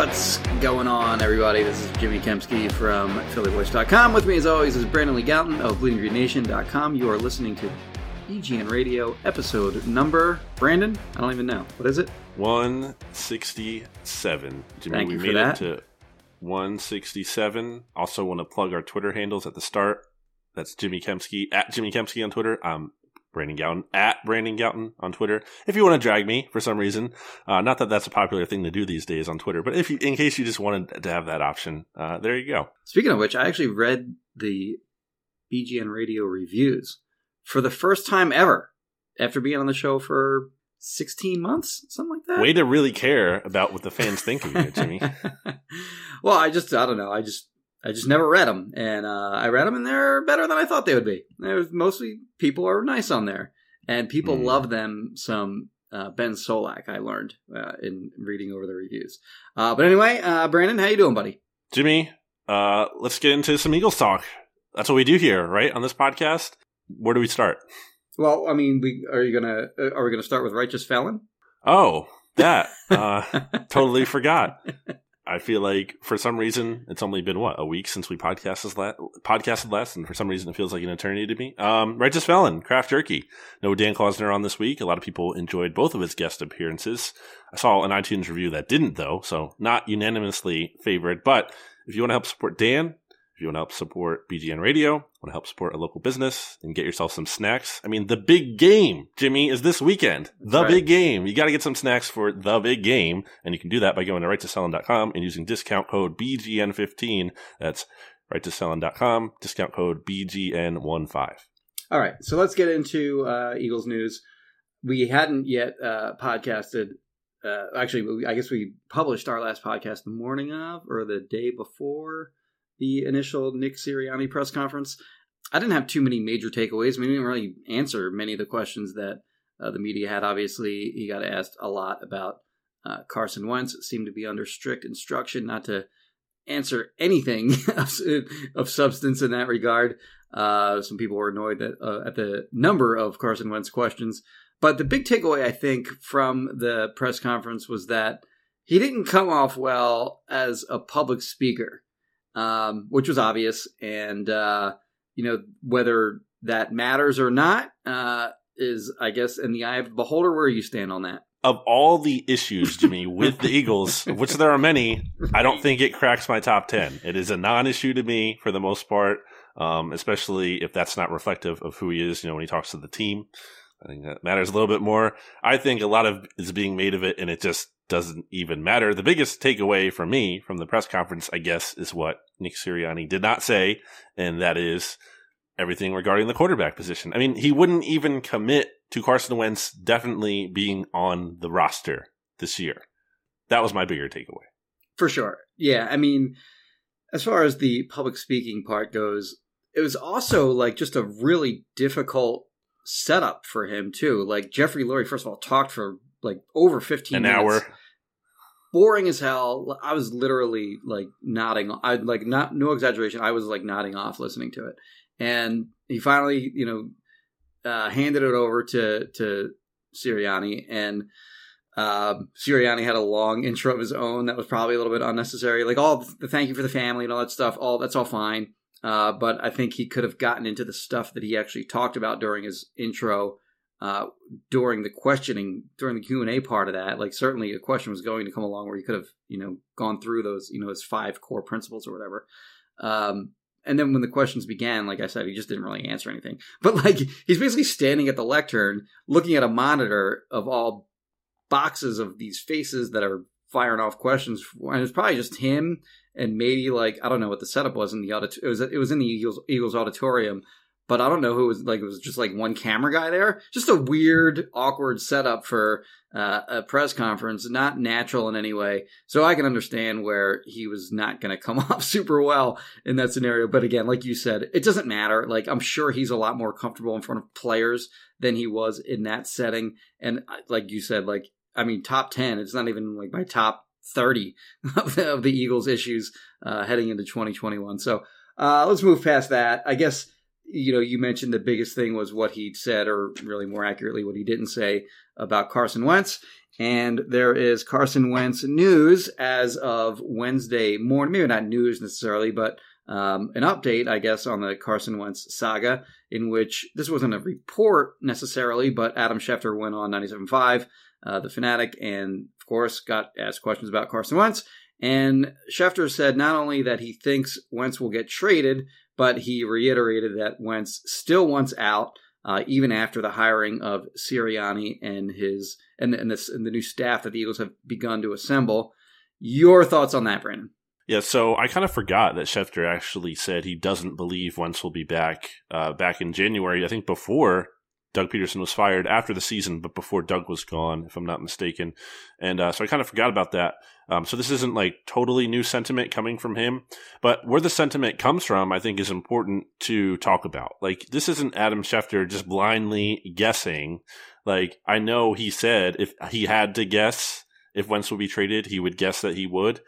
What's going on, everybody? This is Jimmy Kempski from PhillyVoice.com. With me, as always, is Brandon Lee Gowton of BleedingGreenNation.com. You are listening to BGN Radio episode number. Brandon, I don't even know. What is it? 167. Jimmy, Thank we you for made that. it to 167. Also, want to plug our Twitter handles at the start. That's Jimmy Kempski at Jimmy Kempski on Twitter. I'm Brandon Gowton at Brandon Gowton on Twitter. If you want to drag me for some reason, uh, not that that's a popular thing to do these days on Twitter, but if you, in case you just wanted to have that option, uh, there you go. Speaking of which, I actually read the BGN Radio reviews for the first time ever after being on the show for 16 months, something like that. Way to really care about what the fans think of you, Jimmy. well, I just I don't know. I just I just never read them, and uh, I read them, and they're better than I thought they would be. There's mostly people are nice on there, and people Mm. love them. Some uh, Ben Solak, I learned uh, in reading over the reviews. Uh, but anyway, uh, Brandon, how you doing, buddy? Jimmy, uh, let's get into some Eagles talk. That's what we do here, right? On this podcast. Where do we start? Well, I mean, we are you gonna are we gonna start with righteous felon? Oh, that. Uh, totally forgot. I feel like for some reason it's only been what a week since we podcasted last, podcasted last, and for some reason it feels like an eternity to me. Um, Righteous Felon, Craft Jerky. No Dan Klausner on this week. A lot of people enjoyed both of his guest appearances. I saw an iTunes review that didn't though, so not unanimously favored. But if you want to help support Dan, if you want to help support BGN Radio, want to help support a local business and get yourself some snacks. I mean, the big game, Jimmy, is this weekend. The right. big game. You got to get some snacks for the big game. And you can do that by going to righteousfelon.com and using discount code BGN15. That's righteousfelon.com, discount code BGN15. All right, so let's get into uh, Eagles news. We hadn't yet uh, podcasted. Uh, actually, I guess we published our last podcast the morning of or the day before the initial Nick Sirianni press conference. I didn't have too many major takeaways. I mean, we didn't really answer many of the questions that uh, the media had. Obviously, he got asked a lot about uh, Carson Wentz. It seemed to be under strict instruction not to answer anything of, substance in that regard. Uh, some people were annoyed that, uh, at the number of Carson Wentz questions. But the big takeaway, I think, from the press conference was that he didn't come off well as a public speaker, um, which was obvious. And, uh, you know, whether that matters or not uh, is, I guess, in the eye of the beholder. Where you stand on that? Of all the issues, Jimmy, with the Eagles, which there are many, I don't think it cracks my top 10. It is a non issue to me for the most part, um, especially if that's not reflective of who he is, you know, when he talks to the team. I think that matters a little bit more. I think a lot of is being made of it, and it just doesn't even matter. The biggest takeaway for me from the press conference, I guess, is what Nick Sirianni did not say, and that is everything regarding the quarterback position. I mean, he wouldn't even commit to Carson Wentz definitely being on the roster this year. That was my bigger takeaway. For sure. Yeah. I mean, as far as the public speaking part goes, it was also like just a really difficult setup for him, too. Like, Jeffrey Lurie, first of all, talked for like over 15 An minutes. hour. Boring as hell. I was literally like nodding. I like not no exaggeration. I was like nodding off listening to it. And he finally, you know, uh, handed it over to to Sirianni, and um, Sirianni had a long intro of his own that was probably a little bit unnecessary. Like all the thank you for the family and all that stuff. All that's all fine. Uh, but I think he could have gotten into the stuff that he actually talked about during his intro, uh, during the questioning, during the Q and A part of that. Like certainly a question was going to come along where he could have, you know, gone through those, you know, his five core principles or whatever. Um, and then when the questions began, like I said, he just didn't really answer anything. But like he's basically standing at the lectern, looking at a monitor of all boxes of these faces that are firing off questions, and it's probably just him and maybe like I don't know what the setup was in the. It was it was in the Eagles Eagles auditorium, but I don't know who was like it was just like one camera guy there. Just a weird, awkward setup for uh, a press conference, not natural in any way. So I can understand where he was not going to come off super well in that scenario. But again, like you said, it doesn't matter. Like I'm sure he's a lot more comfortable in front of players than he was in that setting. And uh, like you said, like I mean, top ten. It's not even like my top 30 of the, of the Eagles issues uh, heading into 2021. So uh, let's move past that. I guess you know you mentioned the biggest thing was what he said, or really more accurately, what he didn't say about Carson Wentz. And there is Carson Wentz news as of Wednesday morning. Maybe not news necessarily, but um, an update, I guess, on the Carson Wentz saga, in which this wasn't a report necessarily, but Adam Schefter went on 97.5, uh, the Fanatic, and course, got asked questions about Carson Wentz. And Schefter said not only that he thinks Wentz will get traded, but he reiterated that Wentz still wants out, uh, even after the hiring of Sirianni and his and, and, this, and the new staff that the Eagles have begun to assemble. Your thoughts on that, Brandon? Yeah, so I kind of forgot that Schefter actually said he doesn't believe Wentz will be back uh, back in January. I think before Doug Pederson was fired after the season, but before Doug was gone, if I'm not mistaken. And uh, so I kind of forgot about that. Um, so this isn't like totally new sentiment coming from him, but where the sentiment comes from, I think is important to talk about. Like this isn't Adam Schefter just blindly guessing. Like I know he said if he had to guess if Wentz would be traded, he would guess that he would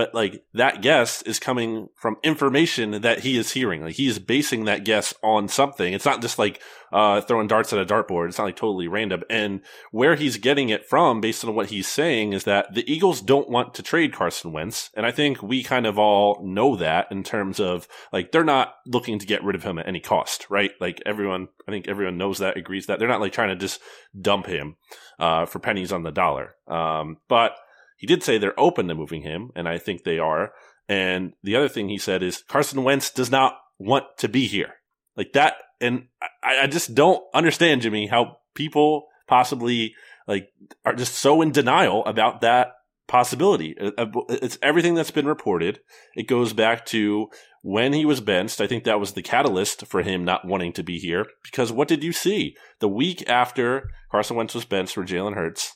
but like that guess is coming from information that he is hearing. Like he is basing that guess on something. It's not just like uh, throwing darts at a dartboard. It's not like totally random. And where he's getting it from, based on what he's saying, is that the Eagles don't want to trade Carson Wentz, and I think we kind of all know that in terms of like they're not looking to get rid of him at any cost, right? Like everyone, I think everyone knows that, agrees that they're not like trying to just dump him uh, for pennies on the dollar. Um, but he did say they're open to moving him, and I think they are. And the other thing he said is Carson Wentz does not want to be here. Like that. And I, I just don't understand, Jimmy, how people possibly like are just so in denial about that possibility. Uh, uh, it's everything that's been reported. It goes back to when he was benched. I think that was the catalyst for him not wanting to be here. Because what did you see? The week after Carson Wentz was benched for Jalen Hurts,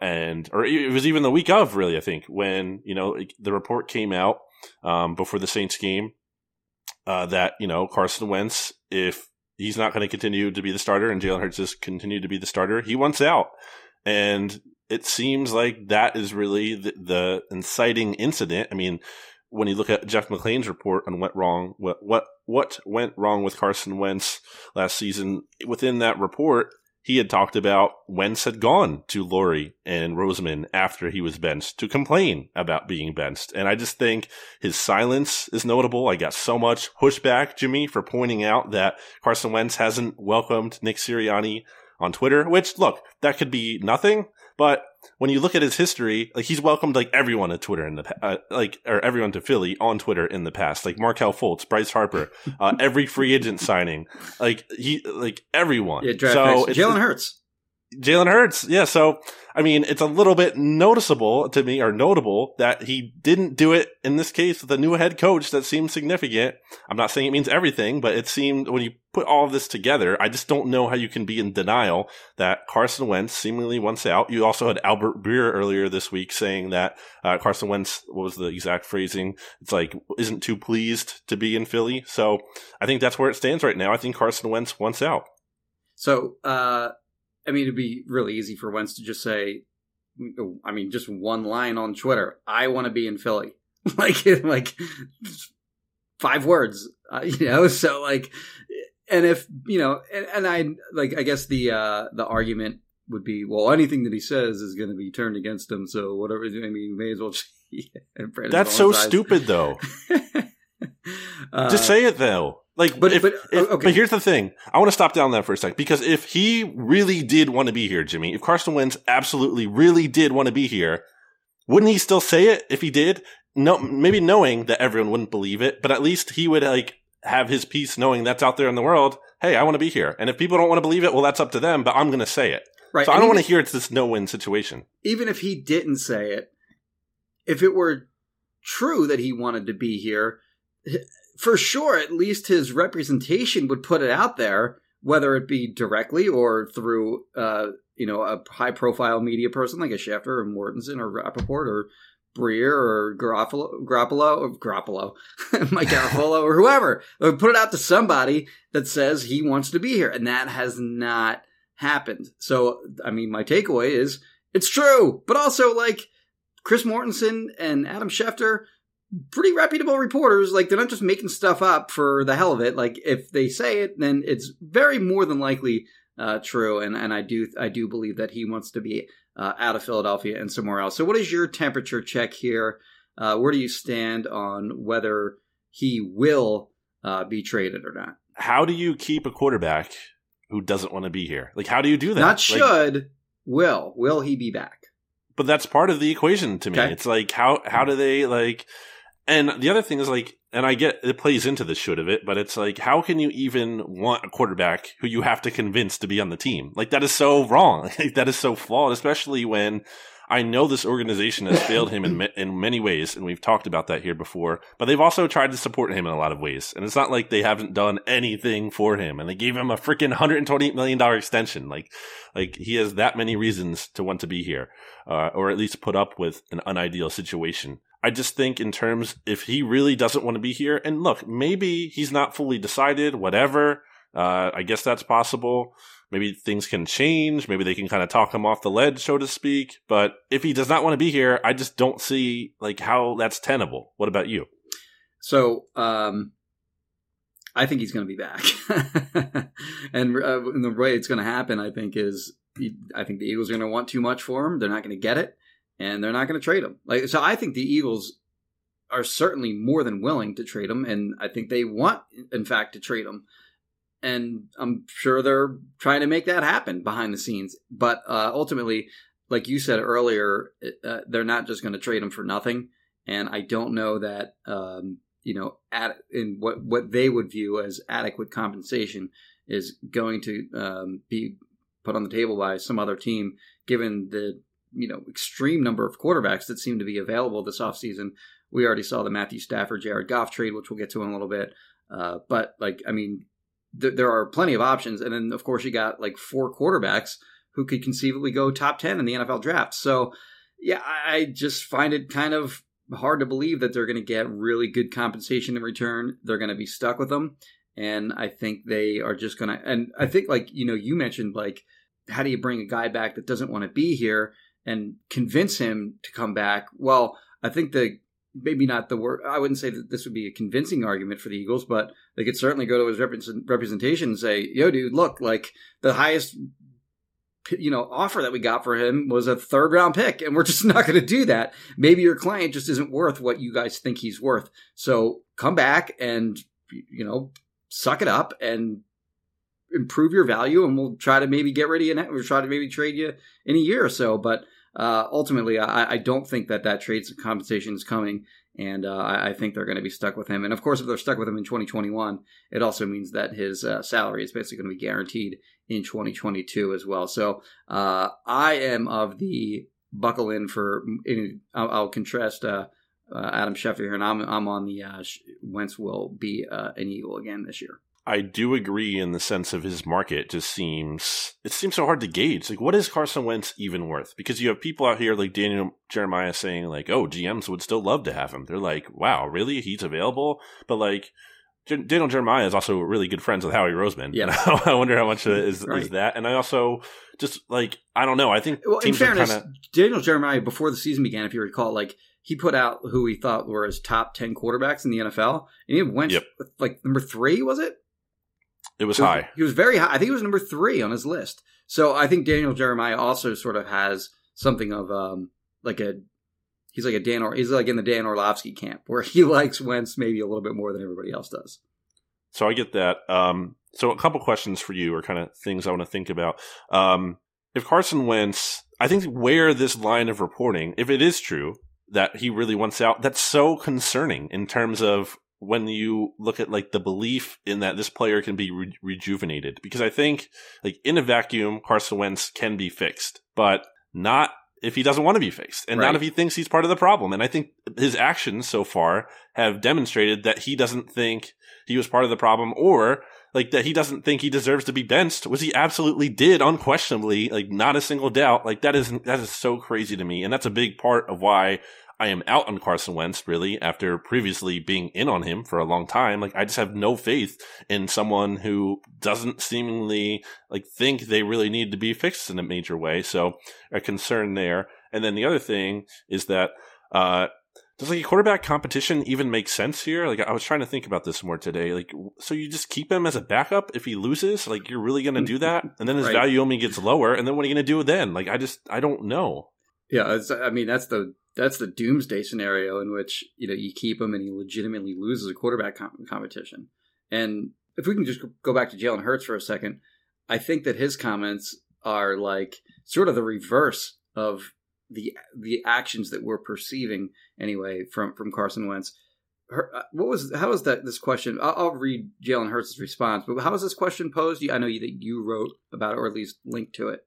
and or it was even the week of really I think when you know the report came out um, before the Saints game uh, that you know Carson Wentz if he's not going to continue to be the starter and Jalen Hurts is continue to be the starter he wants out. And it seems like that is really the, the inciting incident. I mean when you look at Jeff McLane's report on what went wrong what what what went wrong with Carson Wentz last season within that report he had talked about Wentz had gone to Lurie and Roseman after he was benched to complain about being benched. And I just think his silence is notable. I got so much pushback, Jimmy, for pointing out that Carson Wentz hasn't welcomed Nick Sirianni on Twitter, which look, that could be nothing, but when you look at his history, like he's welcomed like everyone to Twitter in the uh, like or everyone to Philly on Twitter in the past, like Markelle Fultz, Bryce Harper, uh, every free agent signing, like he like everyone. Yeah, draft so Jalen Hurts. Jalen Hurts, yeah. So I mean, it's a little bit noticeable to me or notable that he didn't do it in this case with a new head coach that seems significant. I'm not saying it means everything, but it seemed when you put all of this together, I just don't know how you can be in denial that Carson Wentz seemingly wants out. You also had Albert Breer earlier this week saying that uh, Carson Wentz, what was the exact phrasing? It's like, isn't too pleased to be in Philly. So I think that's where it stands right now. I think Carson Wentz wants out. So, uh, I mean, it'd be really easy for Wentz to just say, I mean, just one line on Twitter. I want to be in Philly. like, like five words, uh, you know? So like, and if, you know, and, and I, like, I guess the, uh, the argument would be, well, anything that he says is going to be turned against him. So whatever, I mean, you may as well. Just, yeah, That's so stupid though. uh, just say it though. Like, but if, but, if, okay. but here's the thing. I want to stop down that for a second because if he really did want to be here, Jimmy, if Carson Wentz absolutely really did want to be here, wouldn't he still say it if he did? No, maybe knowing that everyone wouldn't believe it, but at least he would like have his piece knowing that's out there in the world. Hey, I want to be here. And if people don't want to believe it, well, that's up to them, but I'm going to say it. Right. So I don't want to hear it's this no win situation. even if he didn't say it, if it were true that he wanted to be here, for sure, at least his representation would put it out there, whether it be directly or through, uh, you know, a high profile media person like a Schefter or Mortensen or Rappaport or Breer or Garoppolo, Garoppolo or Garoppolo, Mike Garafolo or whoever. Put it out to somebody that says he wants to be here. And that has not happened. So, I mean, my takeaway is it's true, but also like Chris Mortensen and Adam Schefter, pretty reputable reporters. Like they're not just making stuff up for the hell of it. Like if they say it, then it's very more than likely uh, true. And and I do I do believe that he wants to be uh, out of Philadelphia and somewhere else. So what is your temperature check here? Uh, where do you stand on whether he will uh, be traded or not? How do you keep a quarterback who doesn't want to be here? Like, how do you do that? Not Like, should. will. Will he be back? but that's part of the equation to me. Okay. It's like how how do they like? And the other thing is like, and I get it plays into the should of it, but it's like, how can you even want a quarterback who you have to convince to be on the team? Like that is so wrong. Like, that is so flawed, especially when I know this organization has failed him in in many ways, and we've talked about that here before. But they've also tried to support him in a lot of ways, and it's not like they haven't done anything for him. And they gave him a freaking hundred and twenty eight million dollar extension. Like, like he has that many reasons to want to be here, uh, or at least put up with an unideal situation. I just think in terms if he really doesn't want to be here, and look, maybe he's not fully decided. Whatever, uh, I guess that's possible. Maybe things can change. Maybe they can kind of talk him off the ledge, so to speak. But if he does not want to be here, I just don't see like how that's tenable. What about you? So, um, I think he's going to be back, and, uh, and the way it's going to happen, I think, is I think the Eagles are going to want too much for him. They're not going to get it, and they're not going to trade him. Like, so I think the Eagles are certainly more than willing to trade him, and I think they want, in fact, to trade him. And I'm sure they're trying to make that happen behind the scenes. But uh, ultimately, like you said earlier, uh, they're not just going to trade him for nothing. And I don't know that um, you know, at in what what they would view as adequate compensation is going to um, be put on the table by some other team, given the you know extreme number of quarterbacks that seem to be available this offseason. We already saw the Matthew Stafford, Jared Goff trade, which we'll get to in a little bit. Uh, but like, I mean, th- there are plenty of options, and then of course you got like four quarterbacks who could conceivably go top ten in the NFL draft. So yeah, I, I just find it kind of hard to believe that they're going to get really good compensation in return. They're going to be stuck with them. And I think they are just going to, and I think like, you know, you mentioned like, how do you bring a guy back that doesn't want to be here and convince him to come back? Well, I think the, maybe not the word, I wouldn't say that this would be a convincing argument for the Eagles, but they could certainly go to his represent, representation and say, yo, dude, look, like the highest you know offer that we got for him was a third round pick and we're just not going to do that maybe your client just isn't worth what you guys think he's worth so come back and you know suck it up and improve your value and we'll try to maybe get rid of you we'll try to maybe trade you in a year or so but uh, ultimately I, I don't think that that trade compensation is coming and uh, I think they're going to be stuck with him. And of course, if they're stuck with him in 2021, it also means that his uh, salary is basically going to be guaranteed in 2022 as well. So uh, I am of the buckle in for. In, I'll, I'll, contrast uh, Adam Schefter here, and I'm I'm on the uh, Wentz will be uh, an Eagle again this year. I do agree in the sense of his market just seems it seems so hard to gauge. Like, what is Carson Wentz even worth? Because you have people out here like Daniel Jeremiah saying like, "Oh, GMs would still love to have him." They're like, "Wow, really? He's available?" But like, Daniel Jeremiah is also really good friends with Howie Roseman. Yeah, I wonder how much mm-hmm. is right. is that. And I also just like I don't know. I think well, in fairness, kinda... Daniel Jeremiah before the season began, if you recall, like he put out who he thought were his top ten quarterbacks in the NFL, and he went yep. like number three, was it? It was so high. He was very high. I think he was number three on his list. So I think Daniel Jeremiah also sort of has something of um like a he's like a Dan or he's like in the Dan Orlovsky camp where he likes Wentz maybe a little bit more than everybody else does. So I get that. Um, so a couple questions for you are kind of things I want to think about. Um, if Carson Wentz, I think where this line of reporting, if it is true that he really wants out, that's so concerning in terms of when you look at like the belief in that this player can be re- rejuvenated. Because I think like in a vacuum Carson Wentz can be fixed but not if he doesn't want to be fixed and Right. not if he thinks he's part of the problem. And I think his actions so far have demonstrated that he doesn't think he was part of the problem or like that he doesn't think he deserves to be benched which he absolutely did unquestionably like not a single doubt. Like that is that is so crazy to me and that's a big part of why I am out on Carson Wentz really after previously being in on him for a long time. Like I just have no faith in someone who doesn't seemingly like think they really need to be fixed in a major way. So a concern there. And then the other thing is that uh does like a quarterback competition even make sense here? Like I was trying to think about this more today. Like so you just keep him as a backup if he loses? Like you're really going to do that? And then his Right. value only gets lower and then what are you going to do then? Like I just I don't know. Yeah, it's, I mean that's the that's the doomsday scenario in which you know you keep him and he legitimately loses a quarterback com- competition. And if we can just go back to Jalen Hurts for a second, I think that his comments are like sort of the reverse of the the actions that we're perceiving anyway from from Carson Wentz. Her, uh, what was how was that this question? I'll, I'll read Jalen Hurts' response, but how was this question posed? I know you, that you wrote about it or at least linked to it.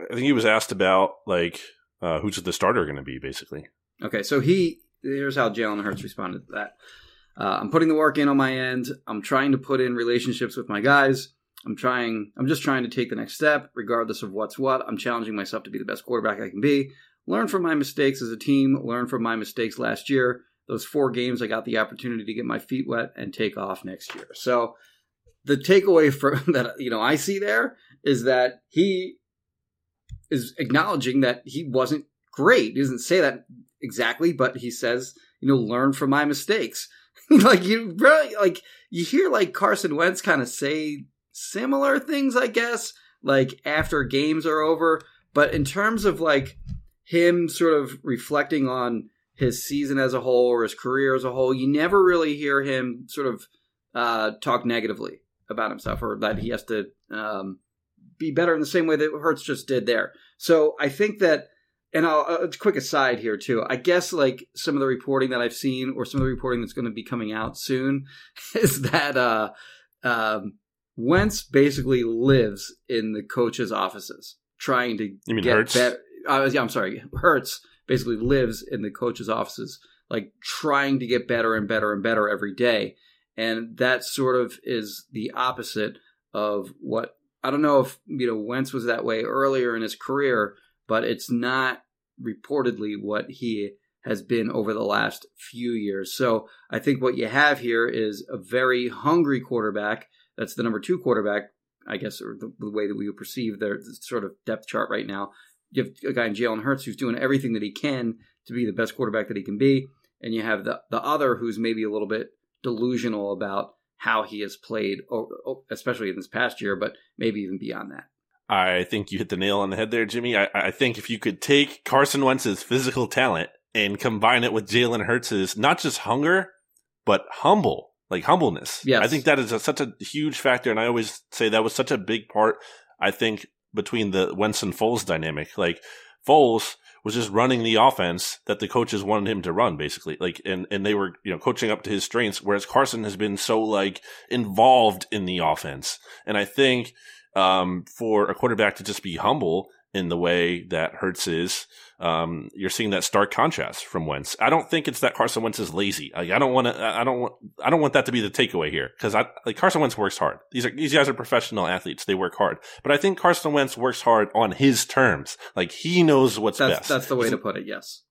I think he was asked about like uh, who's the starter going to be, basically. Okay, so he here's how Jalen Hurts responded to that. Uh, I'm putting the work in on my end. I'm trying to put in relationships with my guys. I'm trying. I'm just trying to take the next step, regardless of what's what. I'm challenging myself to be the best quarterback I can be. Learn from my mistakes as a team. Learn from my mistakes last year. Those four games, I got the opportunity to get my feet wet and take off next year. So the takeaway from that, you know, I see there is that he is acknowledging that he wasn't great. He doesn't say that exactly, but he says, you know, learn from my mistakes. like you really like you hear like Carson Wentz kind of say similar things, I guess, like after games are over. But in terms of like him sort of reflecting on his season as a whole or his career as a whole, you never really hear him sort of uh, talk negatively about himself or that he has to um, be better in the same way that Hurts just did there. So I think that, and I'll, a quick aside here too. I guess like some of the reporting that I've seen, or some of the reporting that's going to be coming out soon, is that uh, um, Wentz basically lives in the coaches' offices, trying to You mean get Hurts? better. Uh, yeah, I'm sorry. Hurts basically lives in the coaches' offices, like trying to get better and better and better every day, and that sort of is the opposite of what I don't know if you know Wentz was that way earlier in his career, but it's not reportedly what he has been over the last few years. So I think what you have here is a very hungry quarterback. That's the number two quarterback, I guess, or the, the way that we would perceive their sort of depth chart right now. You have a guy in Jalen Hurts who's doing everything that he can to be the best quarterback that he can be, and you have the the other who's maybe a little bit delusional about how he has played, especially in this past year, but maybe even beyond that. I think you hit the nail on the head there, Jimmy. I, I think if you could take Carson Wentz's physical talent and combine it with Jalen Hurts's not just hunger, but humble, like humbleness. Yes. I think that is a, such a huge factor, and I always say that was such a big part. I think between the Wentz and Foles dynamic, like Foles was just running the offense that the coaches wanted him to run, basically. Like, and and they were you know coaching up to his strengths, whereas Carson has been so like involved in the offense, and I think um, for a quarterback to just be humble in the way that Hurts is, um, you're seeing that stark contrast from Wentz. I don't think it's that Carson Wentz is lazy. Like, I don't want to. I don't want. I don't want that to be the takeaway here because I like Carson Wentz works hard. These are these guys are professional athletes. They work hard. But I think Carson Wentz works hard on his terms. Like he knows what's That's best. that's the way to put it. Yes.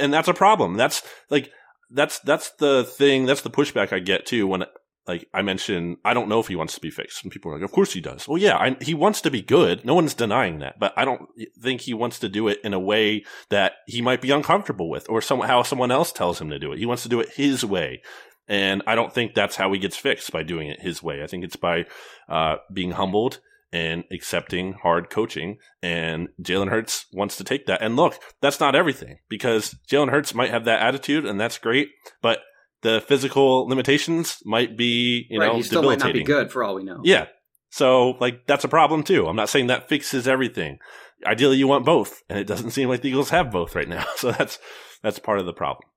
and that's a problem. That's like that's that's the thing. That's the pushback I get too when like I mentioned, I don't know if he wants to be fixed, and people are like, "Of course he does." Well, yeah, I, he wants to be good. No one's denying that, but I don't think he wants to do it in a way that he might be uncomfortable with, or somehow someone else tells him to do it. He wants to do it his way. And I don't think that's how he gets fixed by doing it his way. I think it's by uh, being humbled and accepting hard coaching. And Jalen Hurts wants to take that. And look, that's not everything because Jalen Hurts might have that attitude and that's great, but the physical limitations might be, you right. know, he still might not be good for all we know. Yeah. So like that's a problem too. I'm not saying that fixes everything. Ideally you want both, and it doesn't seem like the Eagles have both right now. So that's that's part of the problem.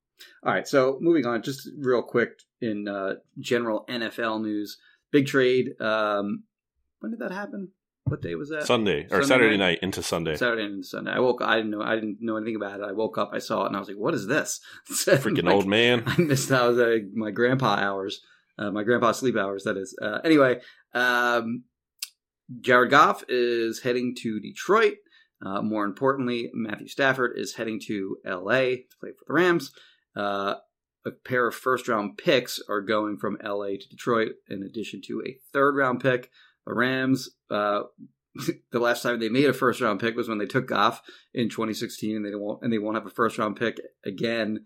All right, so moving on, just real quick in uh, general NFL news, big trade. Um, when did that happen? What day was that? Sunday or Sunday Saturday night? night into Sunday. Saturday into Sunday. I woke. I didn't know. I didn't know anything about it. I woke up. I saw it, and I was like, "What is this?" Freaking Like, old man. I missed that was my grandpa hours, uh, my grandpa sleep hours. That is. Uh, anyway, um, Jared Goff is heading to Detroit. Uh, more importantly, Matthew Stafford is heading to L.A. to play for the Rams. Uh, a pair of first round picks are going from L.A. to Detroit, in addition to a third round pick. The Rams. Uh, the last time they made a first round pick was when they took Goff in 2016, and they won't and they won't have a first round pick again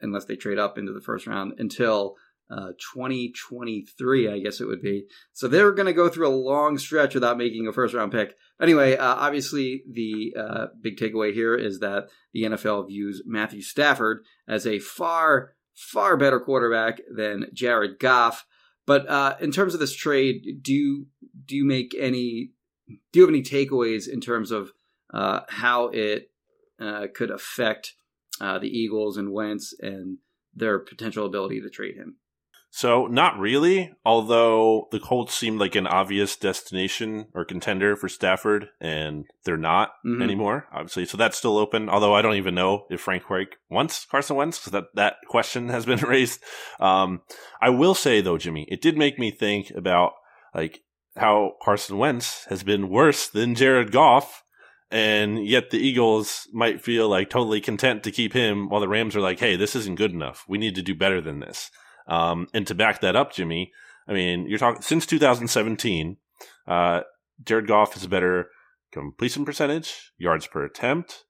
unless they trade up into the first round until uh, 2023, I guess it would be. So they're going to go through a long stretch without making a first round pick. Anyway, uh, obviously, the uh, big takeaway here is that the NFL views Matthew Stafford as a far, far better quarterback than Jared Goff. But uh, in terms of this trade, do you, do you make any do you have any takeaways in terms of uh, how it uh, could affect uh, the Eagles and Wentz and their potential ability to trade him? So not really, although the Colts seemed like an obvious destination or contender for Stafford, and they're not Mhm. anymore, obviously. So that's still open. Although I don't even know if Frank Reich wants Carson Wentz, because that that question has been raised. Um, I will say though, Jimmy, it did make me think about like how Carson Wentz has been worse than Jared Goff. And yet the Eagles might feel like totally content to keep him while the Rams are like, hey, this isn't good enough. We need to do better than this. Um, and to back that up, Jimmy, I mean, you're talking since 2017, uh, Jared Goff has a better completion percentage, yards per attempt,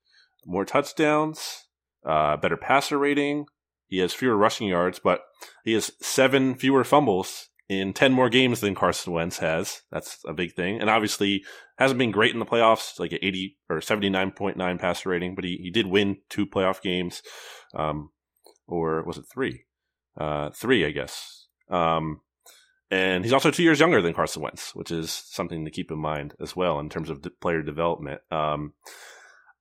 more touchdowns, uh, better passer rating. He has fewer rushing yards, but he has seven fewer fumbles in 10 more games than Carson Wentz has. That's a big thing. And obviously hasn't been great in the playoffs, like an 80 or 79.9 passer rating, but he, he did win two playoff games. Um, or was it three? Uh, three, I guess. Um, and he's also two years younger than Carson Wentz, which is something to keep in mind as well in terms of de- player development. Um,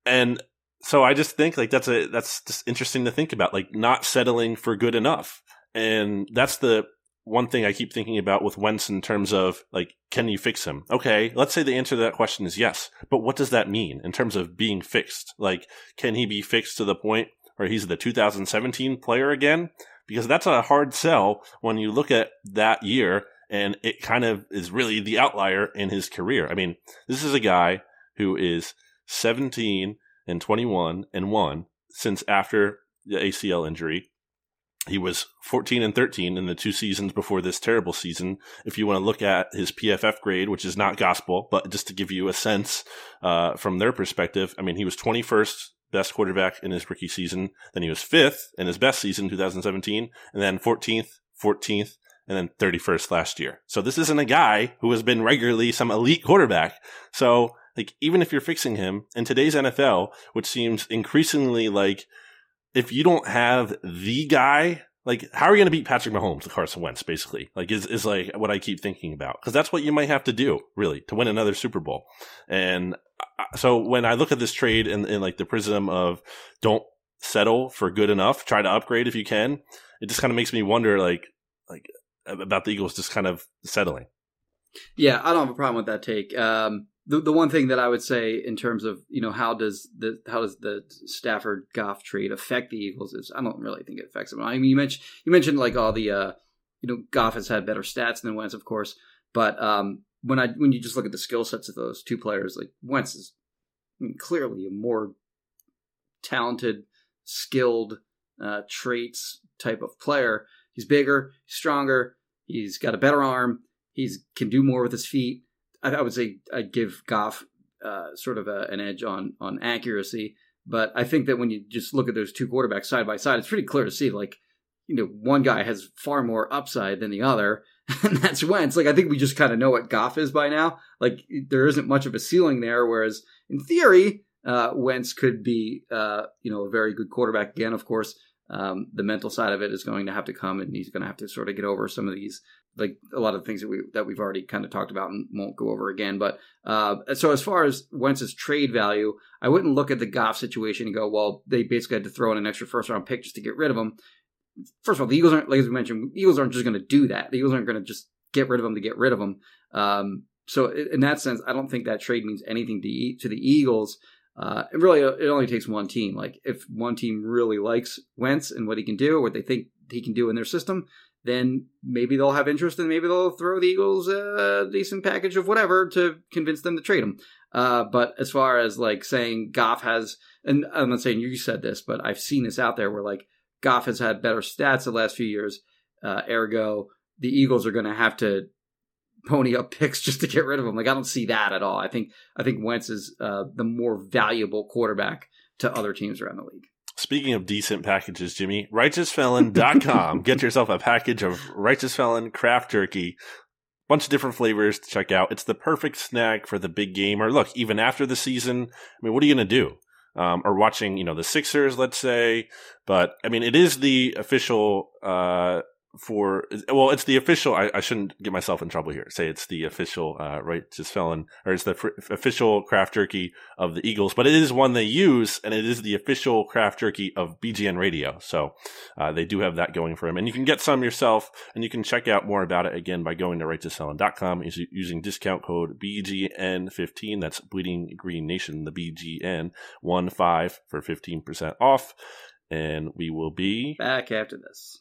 and so I just think like that's a that's just interesting to think about, like not settling for good enough, and that's the one thing I keep thinking about with Wentz in terms of like, can you fix him? Okay, let's say the answer to that question is yes, but what does that mean in terms of being fixed? Like, can he be fixed to the point where he's the 2017 player again? Because that's a hard sell when you look at that year and it kind of is really the outlier in his career. I mean, this is a guy who is 17 and 21 and 1 since after the ACL injury. He was 14 and 13 in the two seasons before this terrible season. If you want to look at his PFF grade, which is not gospel, but just to give you a sense uh, from their perspective, I mean, he was 21st best quarterback in his rookie season. Then he was fifth in his best season, 2017, and then 14th, 14th, and then 31st last year. So this isn't a guy who has been regularly some elite quarterback. So like even if you're fixing him in today's NFL, which seems increasingly like if you don't have the guy, like how are you going to beat Patrick Mahomes, Carson Wentz, basically? Like is is like what I keep thinking about because that's what you might have to do really to win another Super Bowl. And uh, so when I look at this trade in, in like the prism of don't settle for good enough, try to upgrade if you can, it just kind of makes me wonder like like about the Eagles just kind of settling. Yeah, I don't have a problem with that take. Um, the the one thing that I would say in terms of you know how does the how does the Stafford Goff trade affect the Eagles is I don't really think it affects them. I mean, you mentioned you mentioned like all the uh, you know Goff has had better stats than Wentz, of course, but um, when I when you just look at the skill sets of those two players, like Wentz is I mean, clearly a more talented, skilled uh, traits type of player. He's bigger, stronger. He's got a better arm. He's can do more with his feet. I, I would say I'd give Goff uh, sort of a, an edge on on accuracy, but I think that when you just look at those two quarterbacks side by side, it's pretty clear to see like you know one guy has far more upside than the other, and that's Wentz. Like I think we just kind of know what Goff is by now. Like there isn't much of a ceiling there, whereas in theory, uh, Wentz could be uh, you know a very good quarterback again. Of course, um, the mental side of it is going to have to come, and he's going to have to sort of get over some of these like a lot of things that we that we've already kind of talked about and won't go over again. But uh, so as far as Wentz's trade value, I wouldn't look at the Goff situation and go, well, they basically had to throw in an extra first round pick just to get rid of him. First of all, the Eagles aren't like as we mentioned, Eagles aren't just going to do that. The Eagles aren't going to just get rid of him to get rid of him. Um, so in that sense, I don't think that trade means anything to to the Eagles. Uh, it really, it only takes one team. Like if one team really likes Wentz and what he can do, what they think he can do in their system, then maybe they'll have interest and maybe they'll throw the Eagles a decent package of whatever to convince them to trade him. Uh, but as far as like saying Goff has, and I'm not saying you said this, but I've seen this out there where like Goff has had better stats the last few years. Uh, ergo, the Eagles are going to have to pony up picks just to get rid of him. Like I don't see that at all. I think I think Wentz is uh, the more valuable quarterback to other teams around the league. Speaking of decent packages, Jimmy, righteousfelon.com. Get yourself a package of Righteous Felon craft jerky. Bunch of different flavors to check out. It's the perfect snack for the big game. Or look, even after the season, I mean, what are you going to do? Um, or watching, you know, the Sixers, let's say. But I mean, it is the official uh, for well, it's the official. I, I, shouldn't get myself in trouble here. Say it's the official uh, righteous felon, or it's the fr- official craft jerky of the Eagles, but it is one they use, and it is the official craft jerky of BGN Radio. So uh, they do have that going for them, and you can get some yourself, and you can check out more about it again by going to righteousfelon.com using discount code BGN15. That's Bleeding Green Nation, the BGN one five for fifteen percent off, and we will be back after this.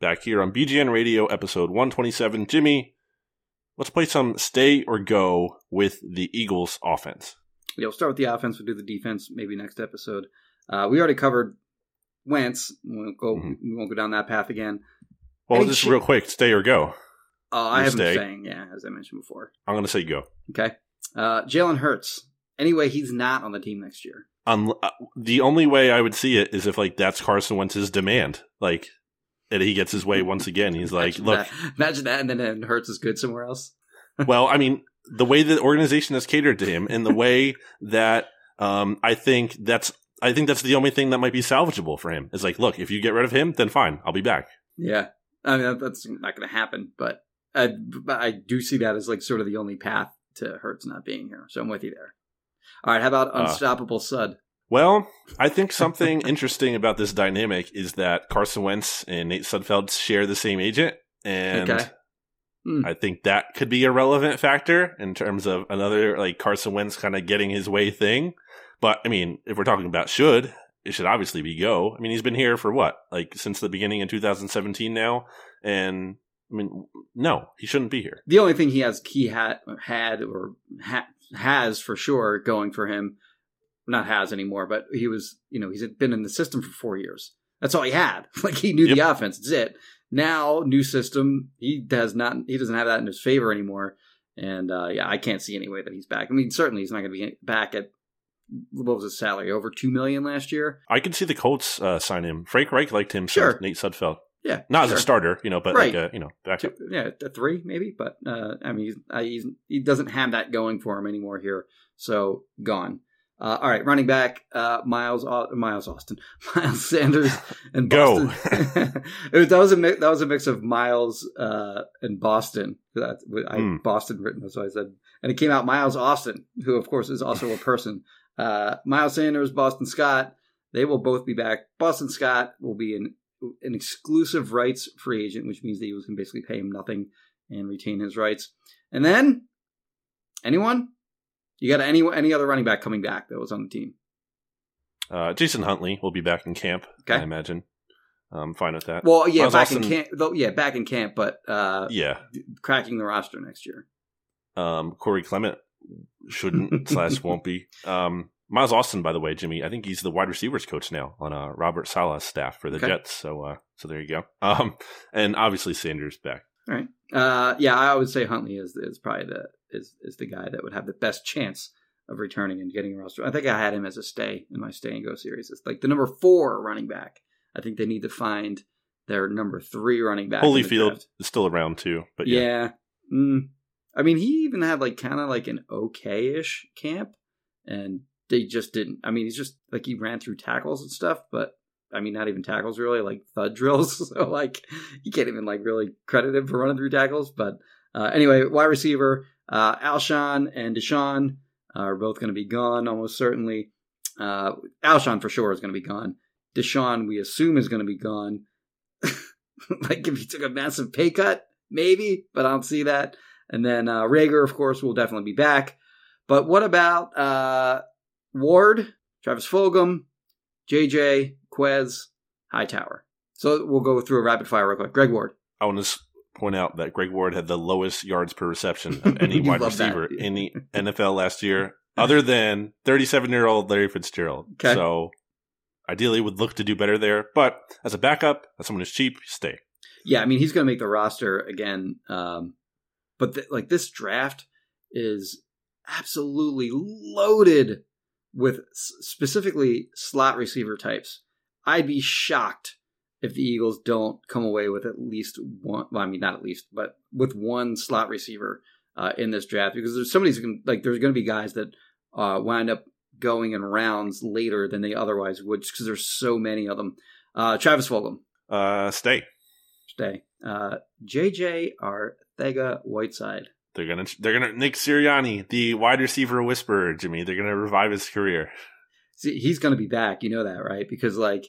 Back here on BGN Radio, episode 127. Jimmy, let's play some stay or go with the Eagles offense. Yeah, we'll start with the offense. We'll do the defense maybe next episode. Uh, we already covered Wentz. We won't go. Mm-hmm. We won't go down that path again. Well, just sh- real quick, stay or go. Uh, I have been saying, yeah, as I mentioned before. I'm going to say go. Okay. Uh, Jalen Hurts. Anyway, he's not on the team next year. Um, the only way I would see it is if like that's Carson Wentz's demand, like that he gets his way once again. He's like, look, that. imagine that, and then Hurts is good somewhere else. well, I mean, the way the organization has catered to him, and the way that um, I think that's I think that's the only thing that might be salvageable for him. Is like, look, if you get rid of him, then fine, I'll be back. Yeah, I mean that's not going to happen, but I, but I do see that as like sort of the only path to Hurts not being here. So I'm with you there. All right, how about uh, unstoppable uh, Sud? Well, I think something interesting about this dynamic is that Carson Wentz and Nate Sudfeld share the same agent, and okay. hmm. I think that could be a relevant factor in terms of another like Carson Wentz kind of getting his way thing. But I mean, if we're talking about should, it should obviously be go. I mean, he's been here for what, like since the beginning in 2017 now, and I mean, no, he shouldn't be here. The only thing he has, he had had or ha- has for sure going for him, not has anymore, but he was, you know, he's been in the system for four years. That's all he had. Like he knew yep. the offense. That's it. Now, new system, he does not, he doesn't have that in his favor anymore. And uh, yeah, I can't see any way that he's back. I mean, certainly he's not going to be back at what was his salary? Over two million last year. I can see the Colts uh, sign him. Frank Reich liked him. Sure. Nate Sudfeld. Yeah, not sure. as a starter, you know, but right. like a, you know, back Two, yeah, a three maybe, but uh, I mean, he's, uh, he's, he doesn't have that going for him anymore here, so gone. Uh, all right, running back, uh, Miles, Miles Austin, Miles Sanders, and Boston. Go. it was, that was a that was a mix of Miles uh, and Boston. That I mm. Boston written, so I said and it came out Miles Austin, who of course is also a person. Uh, Miles Sanders, Boston Scott, they will both be back. Boston Scott will be an an exclusive rights free agent, which means the Eagles can basically pay him nothing and retain his rights. And then anyone? You got any any other running back coming back that was on the team? Uh, Jason Huntley will be back in camp. Okay. I imagine. I'm fine with that. Well, yeah, Miles back in camp. Though, yeah, back in camp, but uh, Yeah. cracking the roster next year. Um, Corey Clement shouldn't slash won't be. Um, Miles Austin, by the way, Jimmy, I think he's the wide receivers coach now on uh, Robert Saleh's staff for the Okay. Jets. So, uh, so there you go. Um, and obviously Sanders back. All right. Uh, yeah, I would say Huntley is is probably the is is the guy that would have the best chance of returning and getting a roster. I think I had him as a stay in my stay and go series. It's like the number four running back. I think they need to find their number three running back. Holyfield is still around too, but yeah. Yeah. Mm. I mean, he even had like kind of like an okay-ish camp, and they just didn't. I mean, he's just like he ran through tackles and stuff, but I mean, not even tackles really, like thud drills. so like, you can't even like really credit him for running through tackles. But uh, anyway, wide receiver uh, Alshon and DeSean are both going to be gone almost certainly. Uh, Alshon for sure is going to be gone. DeSean, we assume, is going to be gone. like if he took a massive pay cut, maybe, but I don't see that. And then uh, Reagor, of course, will definitely be back. But what about uh, Ward, Travis Fulgham, JJ, Quez, Hightower? So we'll go through a rapid fire real quick. Greg Ward. I want to point out that Greg Ward had the lowest yards per reception of any wide love that. receiver in the NFL last year, other than 37 year old Larry Fitzgerald. Okay. So ideally would look to do better there. But as a backup, as someone who's cheap, stay. Yeah, I mean he's going to make the roster again. Um, but th- like this draft is absolutely loaded with s- specifically slot receiver types. I'd be shocked if the Eagles don't come away with at least one. Well, I mean not at least, but with one slot receiver uh, in this draft because there's somebody's gonna, like there's going to be guys that uh, wind up going in rounds later than they otherwise would because there's so many of them. Uh, Travis Fulgham, Uh, stay. stay. Uh, JJ Arcega Whiteside. They're gonna they're gonna Nick Sirianni, the wide receiver whisperer, Jimmy. They're gonna revive his career. See, he's going to be back. You know that, right? Because like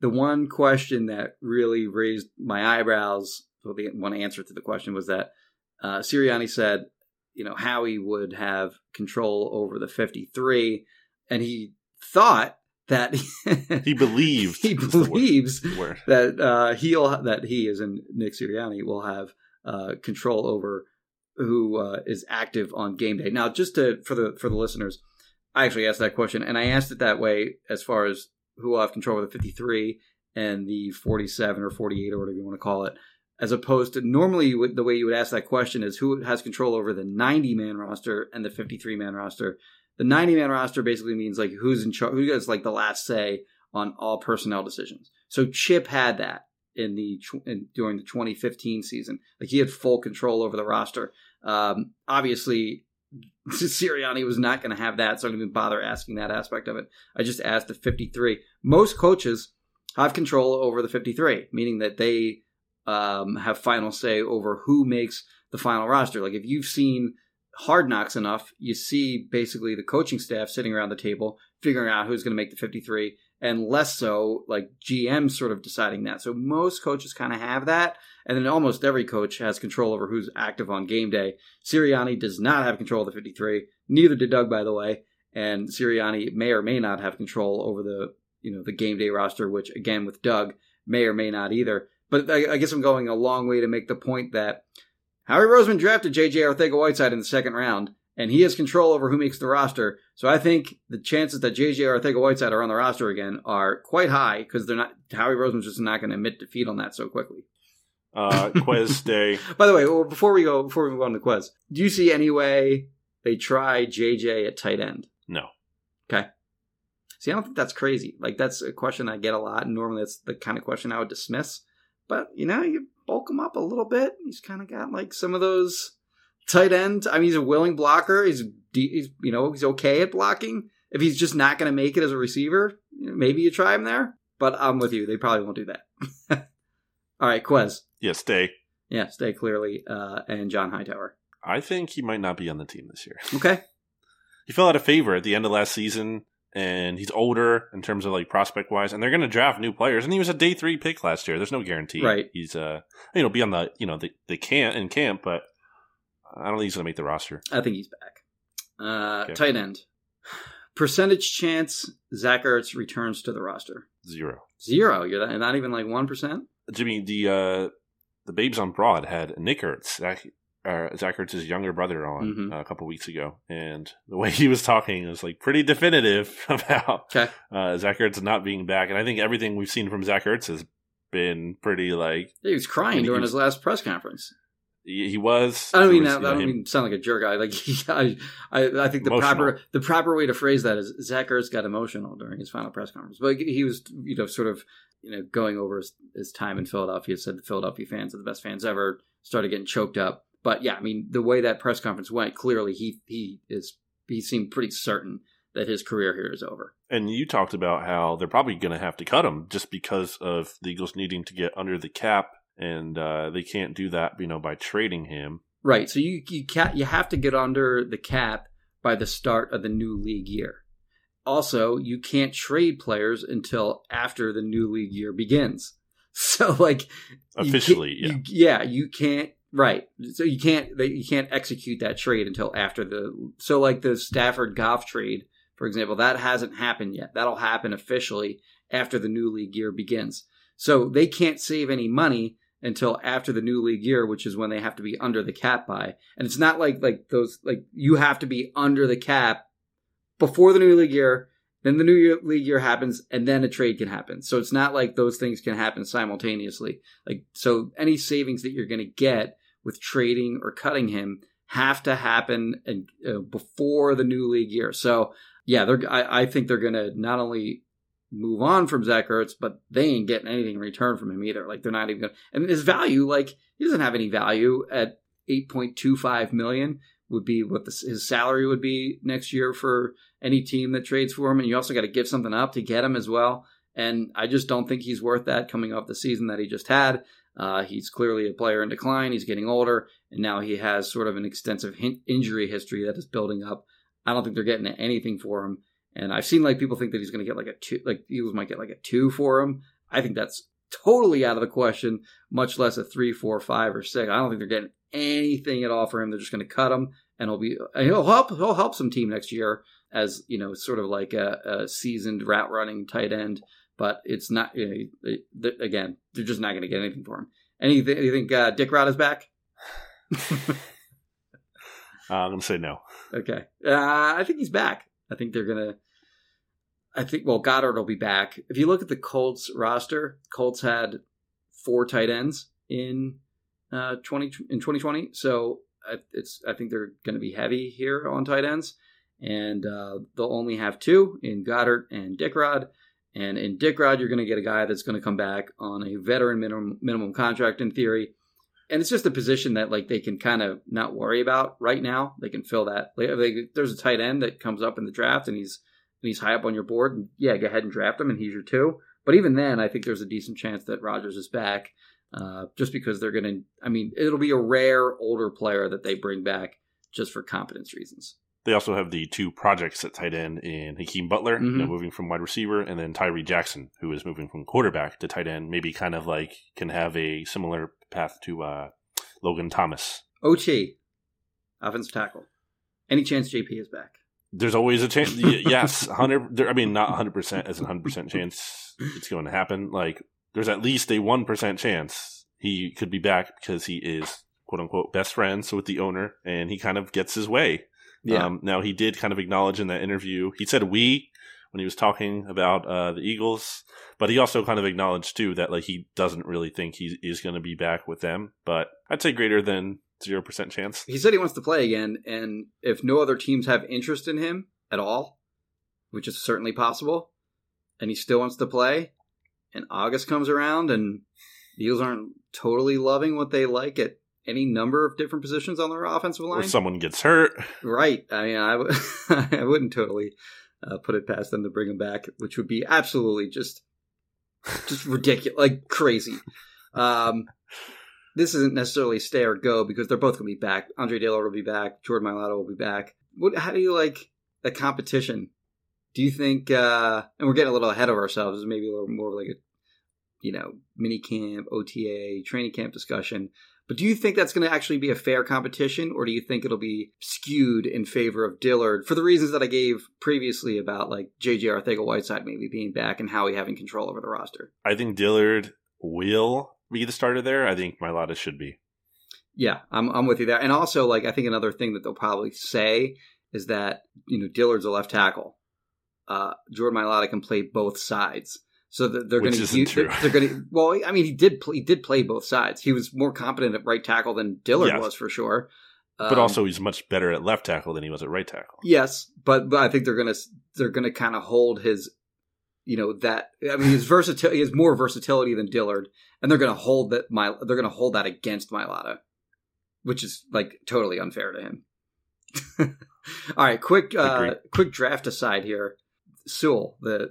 the one question that really raised my eyebrows, well, the one answer to the question was that uh, Sirianni said, you know, Howie would have control over the 53, and he thought that He believed. he is word- believes word. that uh, he'll that he, as in Nick Sirianni, will have uh, control over who uh, is active on game day. Now, just to for the for the listeners, I actually asked that question, and I asked it that way as far as who will have control over the 53 and the 47 or 48 or whatever you want to call it, as opposed to normally the way you would ask that question is who has control over the 90 man roster and the 53 man roster. The 90 man roster basically means like who's in charge, who has like the last say on all personnel decisions. So Chip had that in the in, during the 2015 season. Like he had full control over the roster. Um, obviously, Sirianni was not going to have that, so I didn't even bother asking that aspect of it. I just asked the 53. Most coaches have control over the 53, meaning that they um, have final say over who makes the final roster. Like if you've seen Hard Knocks enough, you see basically the coaching staff sitting around the table figuring out who's going to make the 53 and less so like GM sort of deciding that. So most coaches kind of have that. And then almost every coach has control over who's active on game day. Sirianni does not have control of the 53. Neither did Doug, by the way. And Sirianni may or may not have control over the, you know, the game day roster, which again with Doug may or may not either. But I, I guess I'm going a long way to make the point that Howie Roseman drafted J.J. Arcega-Whiteside in the second round, and he has control over who makes the roster. So I think the chances that J.J. Arcega-Whiteside are on the roster again are quite high because they're not. Howie Roseman's just not going to admit defeat on that so quickly. Uh, Quez stay. By the way, well, before we go, before we move on to Quez, do you see any way they try JJ at tight end? No. Okay. See, I don't think that's crazy. Like that's a question I get a lot, and normally that's the kind of question I would dismiss. But you know, you bulk him up a little bit. He's kind of got like some of those tight end. I mean, he's a willing blocker. He's, he's you know he's okay at blocking. If he's just not going to make it as a receiver, maybe you try him there. But I'm with you. They probably won't do that. All right, Quez. Yeah, stay. Yeah, stay clearly. Uh, and John Hightower. I think he might not be on the team this year. Okay. He fell out of favor at the end of last season, and he's older in terms of like prospect wise, and they're going to draft new players. And he was a day three pick last year. There's no guarantee, Right. He's uh, you know, be on the you know the the camp in camp, but I don't think he's going to make the roster. I think he's back. Uh, Okay. Tight end. Percentage chance Zach Ertz returns to the roster. Zero. Zero. You're not, not even like 1%? Jimmy, the uh, the Babes on Broad had Nick Ertz, Zach, uh, Zach Ertz's younger brother, on Mhm. uh, a couple weeks ago, and the way he was talking was like pretty definitive about Okay. uh, Zach Ertz not being back. And I think everything we've seen from Zach Ertz has been pretty like He was crying He during was- his last press conference. He, he was. I don't mean there that. I you know, don't him- mean sound like a jerk. I like. I, I, I think the Emotional. proper the proper way to phrase that is Zach Ertz got emotional during his final press conference, but he was you know sort of you know going over his, his time in Philadelphia. Said the Philadelphia fans are the best fans ever. Started getting choked up. But yeah, I mean the way that press conference went, clearly he he is he seemed pretty certain that his career here is over. And you talked about how they're probably going to have to cut him just because of the Eagles needing to get under the cap, and uh, they can't do that, you know, by trading him. Right. So you you can't you have to get under the cap by the start of the new league year. Also, you can't trade players until after the new league year begins. So like Officially, yeah. you- yeah, you can't right. So you can't you can't execute that trade until after the so like the Stafford Goff trade, for example, that hasn't happened yet. That'll happen officially after the new league year begins. So they can't save any money until after the new league year, which is when they have to be under the cap by. And it's not like like those like you have to be under the cap before the new league year, then the new year, league year happens, and then a trade can happen. So it's not like those things can happen simultaneously. Like so, any savings that you're going to get with trading or cutting him have to happen and uh, before the new league year. So yeah, they're I, I think they're going to not only move on from Zach Ertz, but they ain't getting anything in return from him either. Like they're not even going. And his value, like he doesn't have any value at eight point two five million. Would be what the, his salary would be next year for any team that trades for him, and you also got to give something up to get him as well. And I just don't think he's worth that coming off the season that he just had. Uh, he's clearly a player in decline. He's getting older, and now he has sort of an extensive injury history that is building up. I don't think they're getting anything for him. And I've seen like people think that he's going to get like a two, like Eagles might get like a two for him. I think that's totally out of the question. Much less a three, four, five, or six. I don't think they're getting anything at all for him. They're just going to cut him, and he'll be and he'll help he'll help some team next year as you know, sort of like a, a seasoned route running tight end. But it's not you know, they- they- again. They're just not going to get anything for him. Anything? You think uh, Dick Rod is back? Uh, I'm going to say no. Okay. Uh, I think he's back. I think they're gonna. I think well, Goedert will be back. If you look at the Colts roster, Colts had four tight ends in uh, twenty in twenty twenty. So I, it's I think they're going to be heavy here on tight ends, and uh, they'll only have two in Goedert and Dickrod. And in Dickrod, you're going to get a guy that's going to come back on a veteran minimum minimum contract in theory and it's just a position that like they can kind of not worry about right now. They can fill that. Like, like, there's a tight end that comes up in the draft and he's and he's high up on your board. And yeah, go ahead and draft him, and he's your two. But even then, I think there's a decent chance that Rodgers is back, uh, just because they're going to. I mean, it'll be a rare older player that they bring back just for competence reasons. They also have the two projects at tight end in Hakeem Butler, you know, Mhm. moving from wide receiver, and then Tyree Jackson, who is moving from quarterback to tight end. Maybe kind of like can have a similar path to uh, Logan Thomas. OT, offensive tackle. Any chance JP is back? There's always a chance. yes, hundred. I mean, not hundred percent as a hundred percent chance it's going to happen. Like, there's at least a one percent chance he could be back because he is quote unquote best friends with the owner, and he kind of gets his way. Um, now he did kind of acknowledge in that interview. He said "we" when he was talking about uh, the Eagles, but he also kind of acknowledged too that like he doesn't really think he is going to be back with them. But I'd say greater than zero percent chance. he said he wants to play again, and if no other teams have interest in him at all, which is certainly possible, and he still wants to play, and August comes around and the Eagles aren't totally loving what they like at any number of different positions on their offensive line. Or someone gets hurt. right? I mean, I, w- I wouldn't totally uh, put it past them to bring him back, which would be absolutely just just ridiculous, like crazy. Um, this isn't necessarily stay or go because they're both going to be back. Andre Dillard will be back. Jordan Mailata will be back. What? How do you like the competition? Do you think? uh And we're getting a little ahead of ourselves. Maybe a little more like a, you know, mini camp, OTA, training camp discussion. But do you think that's going to actually be a fair competition, or do you think it'll be skewed in favor of Dillard for the reasons that I gave previously about like JJ Arcega Whiteside maybe being back and Howie having control over the roster? I think Dillard will be the starter there. I think Mailata should be. Yeah, I'm I'm with you there. And also, like, I think another thing that they'll probably say is that you know Dillard's a left tackle. Uh, Jordan Mailata can play both sides, so that they're going to they're, they're going to. Well, I mean, he did play, he did play both sides. He was more competent at right tackle than Dillard Yes. was for sure. But Um, also, he's much better at left tackle than he was at right tackle. Yes, but but I think they're gonna they're gonna kind of hold his, you know that I mean his versatility he has more versatility than Dillard, and they're gonna hold that my they're gonna hold that against Mailata, which is like totally unfair to him. All right, quick uh, Agreed. quick draft aside here. Sewell, the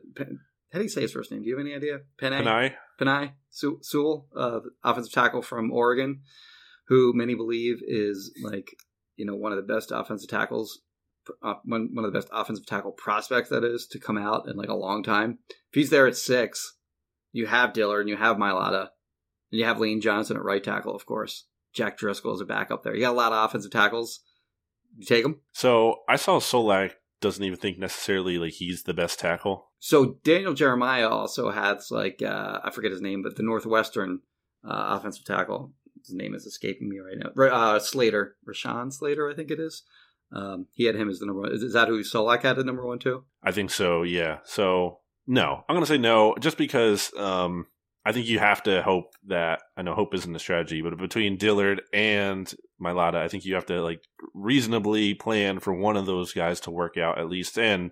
how do you say his first name? Do you have any idea? Penay? Panay, Panay Sew- Sewell, uh, offensive tackle from Oregon, who many believe is like you know one of the best offensive tackles, uh, one one of the best offensive tackle prospects that is to come out in like a long time. If he's there at six, you have Dillard and you have Mailata, and you have Lane Johnson at right tackle, of course. Jack Driscoll is a backup there. You got a lot of offensive tackles. You take them. So I saw Solak doesn't even think necessarily like he's the best tackle. So Daniel Jeremiah also has like uh, I forget his name, but the Northwestern uh, offensive tackle. His name is escaping me right now. Uh, Slater, Rashawn Slater, I think it is. Um, he had him as the number one. Is, is that who Solak had at number one too? I think so. Yeah. So no, I'm gonna say no, just because um, I think you have to hope that I know hope isn't a strategy, but between Dillard and Mailata, I think you have to like reasonably plan for one of those guys to work out at least. And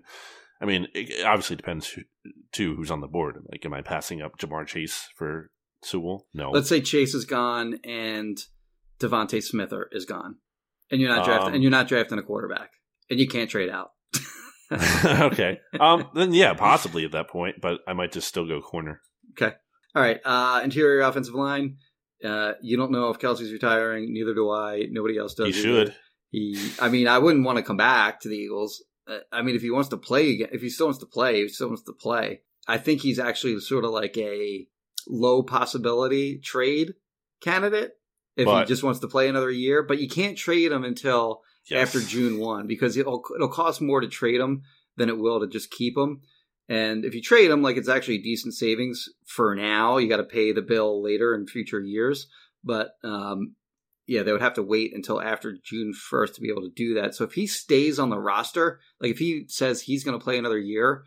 I mean, it obviously depends who, too who's on the board. Like, am I passing up Ja'Marr Chase for Sewell? No. Let's say Chase is gone and DeVonta Smith are- is gone, and you're not drafting Um, and you're not drafting a quarterback, and you can't trade out. okay. Um. Then yeah, possibly at that point, but I might just still go corner. Okay. All right. Uh, interior offensive line. Uh, you don't know if Kelce's retiring. Neither do I. Nobody else does. He either. should. He, I mean, I wouldn't want to come back to the Eagles. I mean, if he wants to play again, if he still wants to play, if he still wants to play. I think he's actually sort of like a low possibility trade candidate if But- he just wants to play another year. But you can't trade him until Yes. after June one because it'll it'll cost more to trade him than it will to just keep him. And if you trade him, like it's actually decent savings for now. You got to pay the bill later in future years, but um, yeah, they would have to wait until after June first to be able to do that. So if he stays on the roster, like if he says he's going to play another year,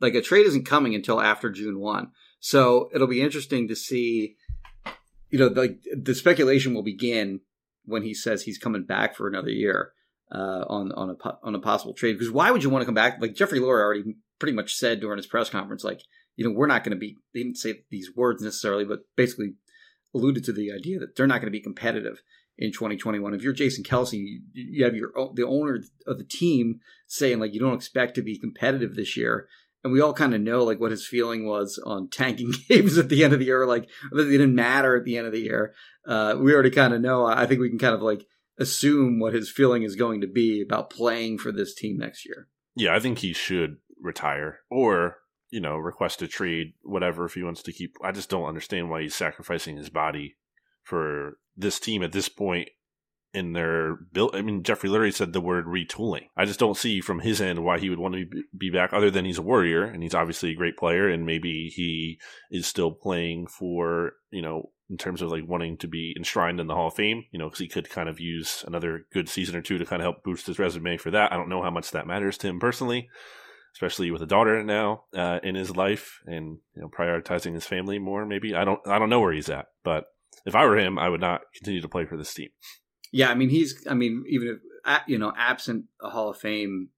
like a trade isn't coming until after June one. So it'll be interesting to see. You know, like the speculation will begin when he says he's coming back for another year uh, on on a on a possible trade. Because why would you want to come back? Like Jeffrey Lurie already pretty much said during his press conference, like you know we're not going to be. They didn't say these words necessarily, but basically alluded to the idea that they're not going to be competitive in 2021. If you're Jason Kelce, you, have your the owner of the team saying like you don't expect to be competitive this year. And we all kind of know like what his feeling was on tanking games at the end of the year, like they didn't matter at the end of the year. Uh, we already kind of know. I think we can kind of like assume what his feeling is going to be about playing for this team next year. Yeah, I think he should retire or, you know, request a trade, whatever, if he wants to keep. I just don't understand why he's sacrificing his body for this team at this point in their build. I mean, Jeffrey Lurie said the word retooling. I just don't see from his end why he would want to be- back, other than he's a warrior and he's obviously a great player, and maybe he is still playing for, you know, in terms of like wanting to be enshrined in the Hall of Fame, you know, because he could kind of use another good season or two to kind of help boost his resume for that. I don't know how much that matters to him personally, especially with a daughter now uh, in his life and you know prioritizing his family more. Maybe I don't I don't know where he's at, but if I were him, I would not continue to play for this team. Yeah, I mean he's. I mean even if you know absent a Hall of Fame,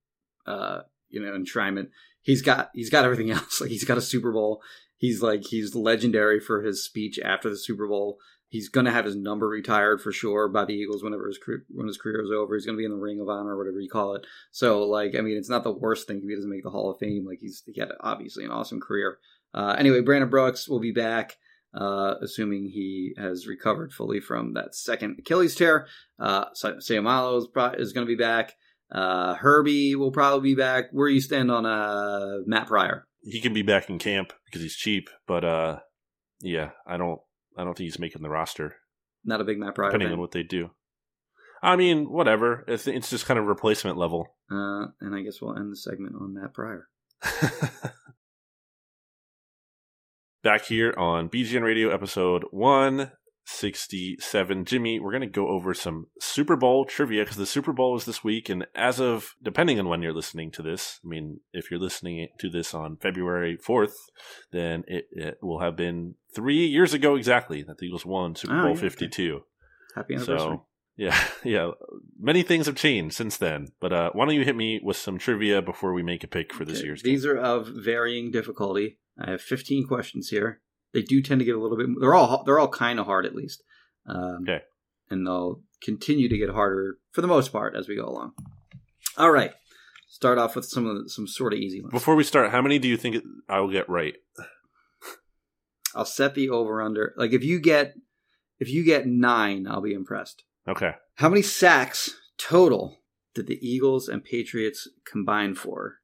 uh, you know enshrinement, he's got he's got everything else. Like he's got a Super Bowl. He's like he's legendary for his speech after the Super Bowl. He's gonna have his number retired for sure by the Eagles whenever his career, when his career is over. He's gonna be in the Ring of Honor or whatever you call it. So like I mean it's not the worst thing if he doesn't make the Hall of Fame. Like he's he had obviously an awesome career. Uh, anyway, Brandon Brooks will be back. Uh, assuming he has recovered fully from that second Achilles tear. Uh, Seumalo is, pro- is going to be back. Uh, Herbie will probably be back. Where you stand on uh, Matt Pryor? He can be back in camp because he's cheap, but uh, yeah, I don't, I don't think he's making the roster. Not a big Matt Pryor. Depending on what they do. I mean, whatever. It's, it's just kind of replacement level. Uh, and I guess we'll end the segment on Matt Pryor. Back here on BGN Radio episode 167. Jimmy, we're going to go over some Super Bowl trivia because the Super Bowl is this week. And as of, depending on when you're listening to this, I mean, if you're listening to this on February 4th, then it, it will have been three years ago exactly that the Eagles won Super Oh, Bowl yeah, okay. 52. Happy anniversary. So yeah, yeah. Many things have changed since then. But uh, why don't you hit me with some trivia before we make a pick for this Okay, year's Game? These are of varying difficulty. I have 15 questions here. They do tend to get a little bit. They're all they're all kind of hard at least. Um, Okay. And they'll continue to get harder for the most part as we go along. All right. Start off with some of the, some sort of easy ones. Before we start, how many do you think I will get right? I'll set the over under. Like if you get if you get nine, I'll be impressed. Okay. How many sacks total did the Eagles and Patriots combine for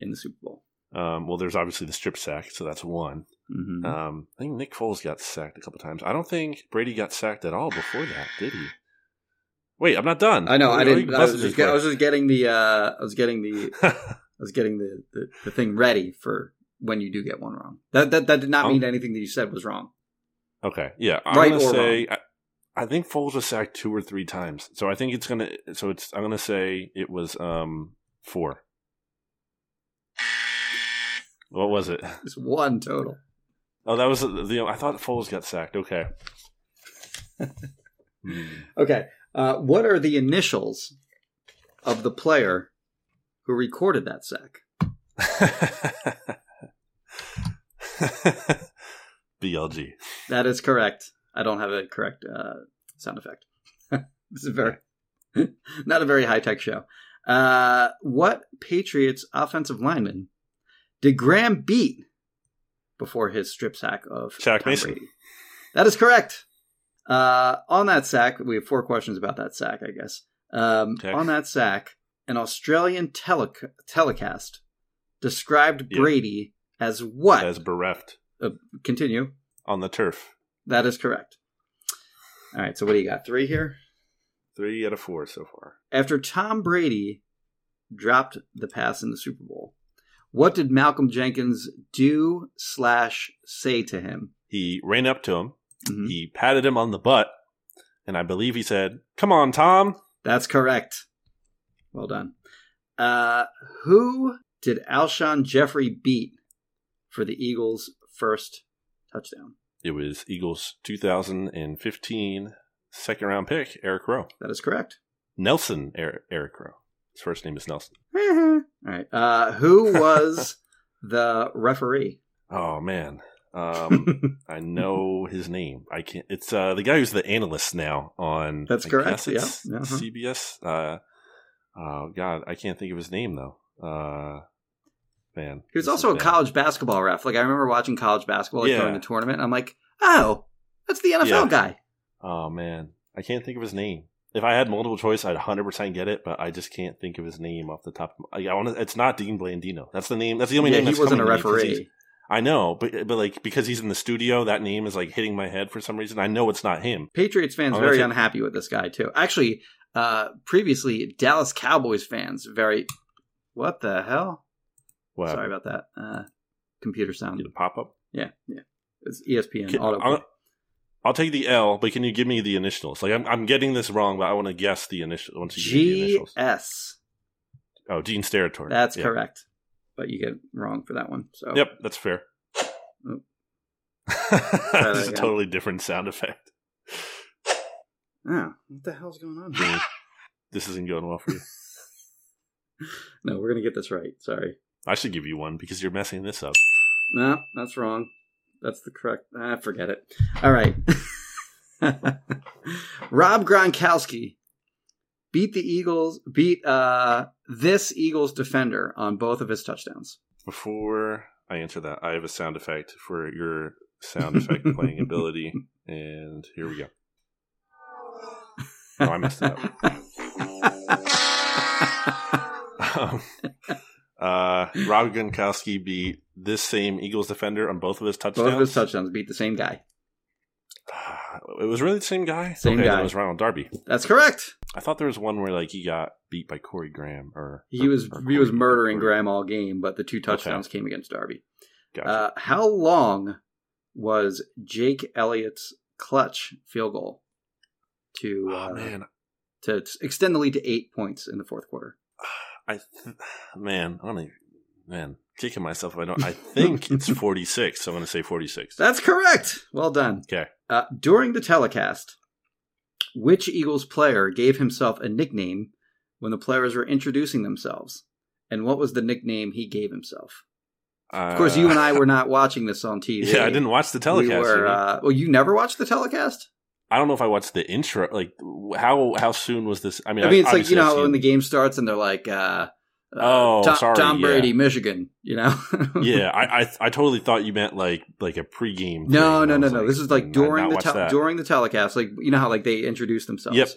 in the Super Bowl? Um, well, there's obviously the strip sack, so that's one. hmm Um, I think Nick Foles got sacked a couple times. I don't think Brady got sacked at all before that, did he? Wait, I'm not done. I know. What I didn't. I was, just, get- I was just getting the. Uh, I was getting the. I was getting the, the, the thing ready for when you do get one wrong. That that, that did not mean anything that you said was wrong. Okay, yeah, I'm Right gonna or say I, I think Foles was sacked two or three times, so I think it's gonna. So it's I'm gonna say it was um four. What was it? It's one total. Oh, that was the. I thought Foles got sacked. Okay. Hmm. Okay. Uh, what are the initials of the player who recorded that sack? BLG. That is correct. I don't have a correct uh, sound effect. this is very not a very high tech show. Uh, what Patriots offensive lineman did Graham beat before his strip sack of Shaq Tom Mason. Brady? That is correct. Uh, on that sack, we have four questions about that sack. I guess um, Okay. on that sack, an Australian telec- telecast described Yeah. Brady as what? As bereft uh, continue. on the turf. That is correct. All right, so what do you got? Three here? Three out of four so far. After Tom Brady dropped the pass in the Super Bowl, what did Malcolm Jenkins do slash say to him? He ran up to him. Mhm. He patted him on the butt, and I believe he said, "Come on, Tom." That's correct. Well done. Uh, who did Alshon Jeffery beat for the Eagles' first touchdown? It was Eagles 2015 second round pick, Eric Rowe. That is correct. Nelson Eric, Eric Rowe. His first name is Nelson. All right. Uh, who was the referee? Oh man. Um, I know his name. I can't. It's uh, the guy who's the analyst now on. That's I correct, yeah, uh-huh. CBS. Uh, oh God, I can't think of his name though. Uh, man, He was also a bad. college basketball ref. Like I remember watching college basketball like, Yeah. during the tournament. And I'm like, oh, that's the NFL Yeah. guy. Oh man, I can't think of his name. If I had multiple choice, I'd 100% get it, but I just can't think of his name off the top. Of my, I want. It's not Dean Blandino. That's the name. That's the only yeah, name. he That's wasn't a coming to me 'cause he's- referee. I know, but but like because he's in the studio, that name is like hitting my head for some reason. I know it's not him. Patriots fans Oh, very it. unhappy with this guy too. Actually, uh, previously Dallas Cowboys fans very. What the hell? Wow. Sorry about that. Uh, computer sound. Get a pop up. Yeah, yeah. It's ESPN Can- auto. I'll, take the L, but can you give me the initials? Like I'm, I'm getting this wrong, but I want to guess the initial. Once you give me the initials. S. Oh, Gene Steratore. That's Yeah. correct. But you get wrong for that one. So Yep, that's fair. Oh. That's a totally different sound effect. Oh, what the hell's going on? Jimmy, this isn't going well for you. No, we're gonna get this right. Sorry. I should give you one because you're messing this up. No, that's wrong. That's the correct. Ah, forget it. All right. Rob Gronkowski beat the Eagles. Beat uh, this Eagles defender on both of his touchdowns. Before I answer that, I have a sound effect for your sound effect playing ability, and here we go. Oh, I messed it up. um, uh, Rob Gronkowski beat this same Eagles defender on both of his touchdowns. Both of his touchdowns beat the same guy. It was really the same guy. Same okay, guy. It was Ronald Darby. That's correct. I thought there was one where like he got beat by Corey Graham, or He was or he was murdering Graham all game, but the two touchdowns came against Darby. Gotcha. Uh, how long was Jake Elliott's clutch field goal to oh uh, man, to extend the lead to eight points in the fourth quarter? I th- man, I don't even, man kicking myself if I don't. I think it's forty six. So I'm going to say forty six. That's correct. Well done. Okay. Uh, during the telecast, which Eagles player gave himself a nickname when the players were introducing themselves? And what was the nickname he gave himself? Of course, you and I were not watching this on TV. Uh, Yeah, I didn't watch the telecast. We were, uh, well, you never watched the telecast? I don't know if I watched the intro. Like, how how soon was this? I mean, I mean, it's like you know seen- when the game starts and they're like, uh, uh, Oh, Tom, sorry, Tom yeah. Brady, Michigan. You know? yeah, I, I I totally thought you meant like like a pregame. no, thing. no, no, no. This is like during the that. during the telecast. Like you know how like they introduce themselves. Yep.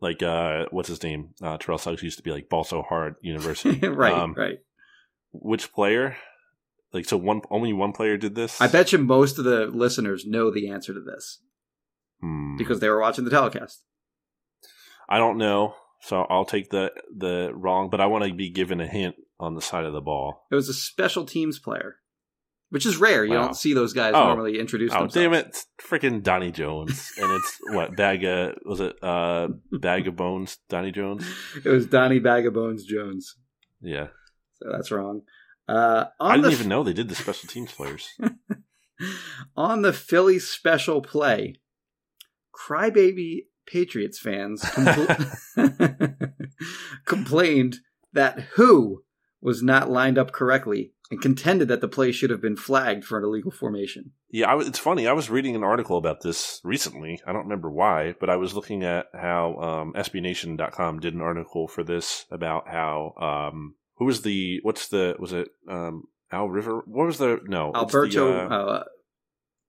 like uh, what's his name? Uh, Terrell Suggs used to be like ball so hard university. right, Um, right. Which player? Like so, one only one player did this. I bet you most of the listeners know the answer to this Hmm. because they were watching the telecast. I don't know, so I'll take the the wrong. But I want to be given a hint on the side of the ball. It was a special teams player, which is rare. You Wow. don't see those guys Oh. normally introduce Oh themselves. damn it! It's freaking Donnie Jones, and it's what bag of was it? Uh, bag of bones, Donnie Jones. It was Donnie Bag of Bones Jones. Yeah, So that's wrong. Uh, on I didn't even know they did the special teams players. on the Philly Special play, crybaby Patriots fans compl- complained that who was not lined up correctly and contended that the play should have been flagged for an illegal formation. Yeah, was, it's funny. I was reading an article about this recently. I don't remember why, but I was looking at how um, SBNation.com did an article for this about how um, who was the what's the was it um, Al River? What was the no it's the, Alberto, uh, uh,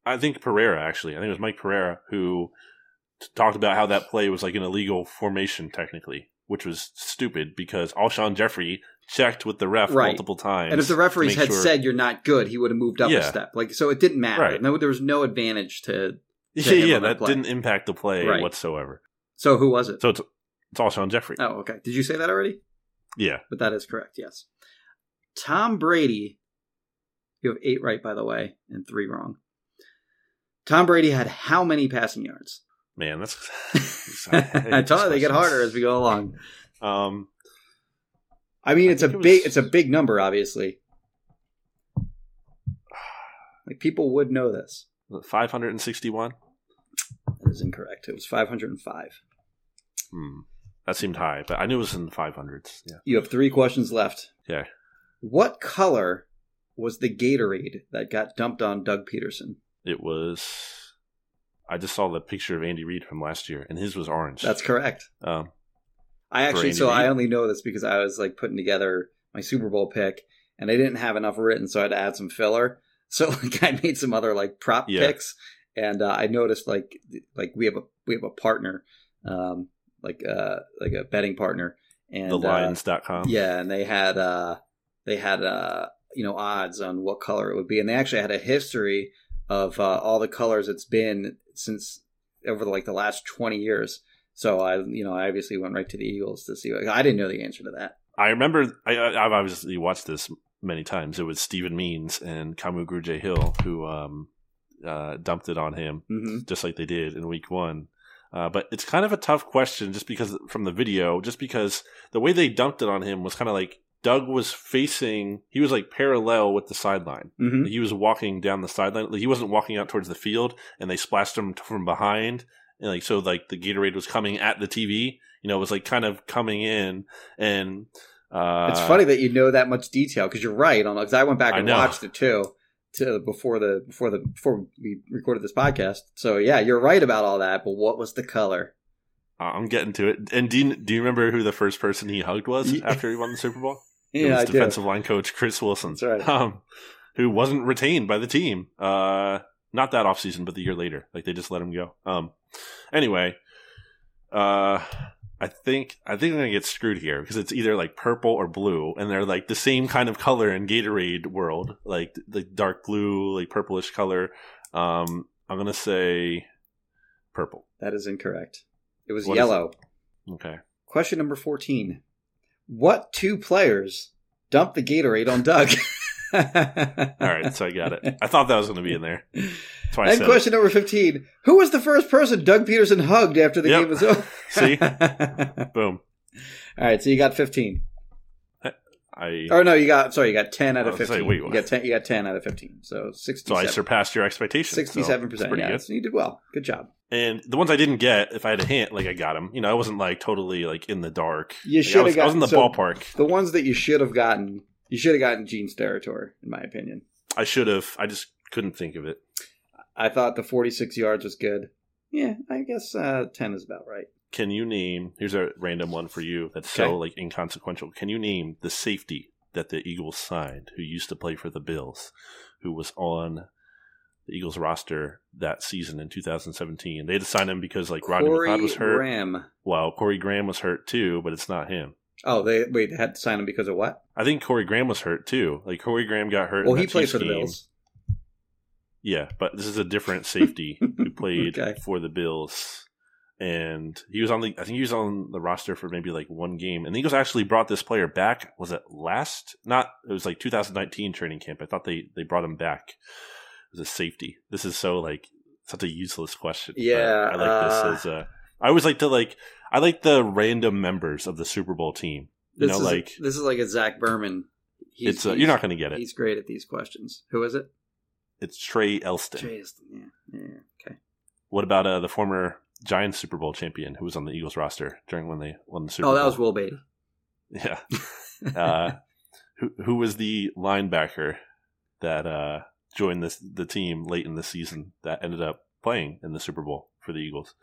I think Pereira actually. I think it was Mike Pereira who talked about how that play was like an illegal formation technically, which was stupid because Alshon Jeffery checked with the ref Right. multiple times. and if the referees had sure- said you're not good, he would have moved up a step. Like so, it didn't matter. Right. No, there was no advantage to. yeah, him yeah, on that didn't impact the play Right. whatsoever. So who was it? So it's it's Alshon Jeffery. oh, okay. Did you say that already? Yeah. But that is correct. Yes. Tom Brady. You have eight right, by the way, and three wrong. Tom Brady had how many passing yards? Man, that's. I told you they get harder as we go along. Um, I mean, I it's a it big, it's a big number, obviously. Like people would know this. five hundred and sixty-one. That is incorrect. It was five hundred and five. Hmm, that seemed high, but I knew it was in the five hundreds. Yeah. You have three questions left. Yeah. What color was the Gatorade that got dumped on Doug Pederson? It was. I just saw the picture of Andy Reid from last year, and his was orange. That's correct. um, I actually, so I only know this because I was like putting together my Super Bowl pick, and I didn't have enough written, so I had to add some filler. So like I made some other like prop Yeah. picks, and uh, I noticed like like we have a we have a partner, um, like uh like a betting partner, and the uh, Lions.com. yeah, and they had uh they had uh you know odds on what color it would be, and they actually had a history of uh, all the colors it's been since over like the last twenty years. So I you know I obviously went right to the Eagles to see. I didn't know the answer to that. I remember. I, I- I've obviously watched this many times. It was Steven Means and Kamu Grugier-Hill who um, uh, dumped it on him, hmm just like they did in Week One. Uh, but it's kind of a tough question, just because from the video, just because the way they dumped it on him was kind of like Doug was facing. He was like parallel with the sideline. hmm He was walking down the sideline. He wasn't walking out towards the field, and they splashed him from behind. And like so, like the Gatorade was coming at the TV. You know, it was like kind of coming in, and uh, it's funny that you know that much detail because you're right on because I went back and watched it too. To before the before the before we recorded this podcast, so yeah, you're right about all that. But what was the color? I'm getting to it. And do you, do you remember who the first person he hugged was after he won the Super Bowl? It Yeah, was I do. defensive line coach Chris Wilson. That's right. Um, who wasn't retained by the team. Uh, not that offseason, but the year later. Like they just let him go. Um, anyway, uh, I think I think I'm gonna get screwed here because it's either like purple or blue, and they're like the same kind of color in Gatorade world, like the dark blue, like purplish color. Um, I'm gonna say purple. That is incorrect. It was What yellow. Okay. Question number 14. What two players dumped the Gatorade on Doug? All right, so I got it. I thought that was gonna be in there. That's why I And question number 15. Who was the first person Doug Pederson hugged after the Yep. game was over? See? Boom. All right, so you got 15. I Or no, you got sorry, you got 10 out of 15. like, wait, you got 10 you got 10 out of 15. So sixty. so I surpassed your expectations. so 67%. it's pretty yeah, good. so you did well. Good job. And the ones I didn't get, if I had a hint, like I got them. You know, I wasn't like totally like in the dark. You Like, should have I was in the so- ballpark. The ones that you should have gotten, you should have gotten Gene Steratore in my opinion. I should have. I just couldn't think of it. I thought the 46 yards was good. Yeah, I guess uh, 10 is about right. Can you name? Here's a random one for you. That's so like inconsequential. Can you name the safety that the Eagles signed, who used to play for the Bills, who was on the Eagles roster that season in 2017? They had to sign him because like Rodney McLeod was hurt. Graham. Well, Corey Graham was hurt too, but it's not him. Oh, they wait. They had to sign him because of what? I think Corey Graham was hurt too. Like Corey Graham got hurt. Well, in he played for the game. Bills. Yeah, but this is a different safety who played Okay. for the Bills. And he was on the I think he was on the roster for maybe like one game. And the Eagles actually brought this player back. Was it last not it was like 2019 training camp. I thought they they brought him back as a safety. This is so like such a useless question. Yeah, I like uh, this as a I always like to like I like the random members of the Super Bowl team. You This know, is like this is like a Zach Berman. He's, it's uh, he's- you're not going to get it. He's great at these questions. Who is it? It's Trae Elston. Jason. Yeah. Yeah. Okay. What about uh, the former Giants Super Bowl champion who was on the Eagles roster during when they won the Super Bowl? Oh, that was Will Beatty. yeah. Uh, who who was the linebacker that uh, joined this the team late in the season that ended up playing in the Super Bowl for the Eagles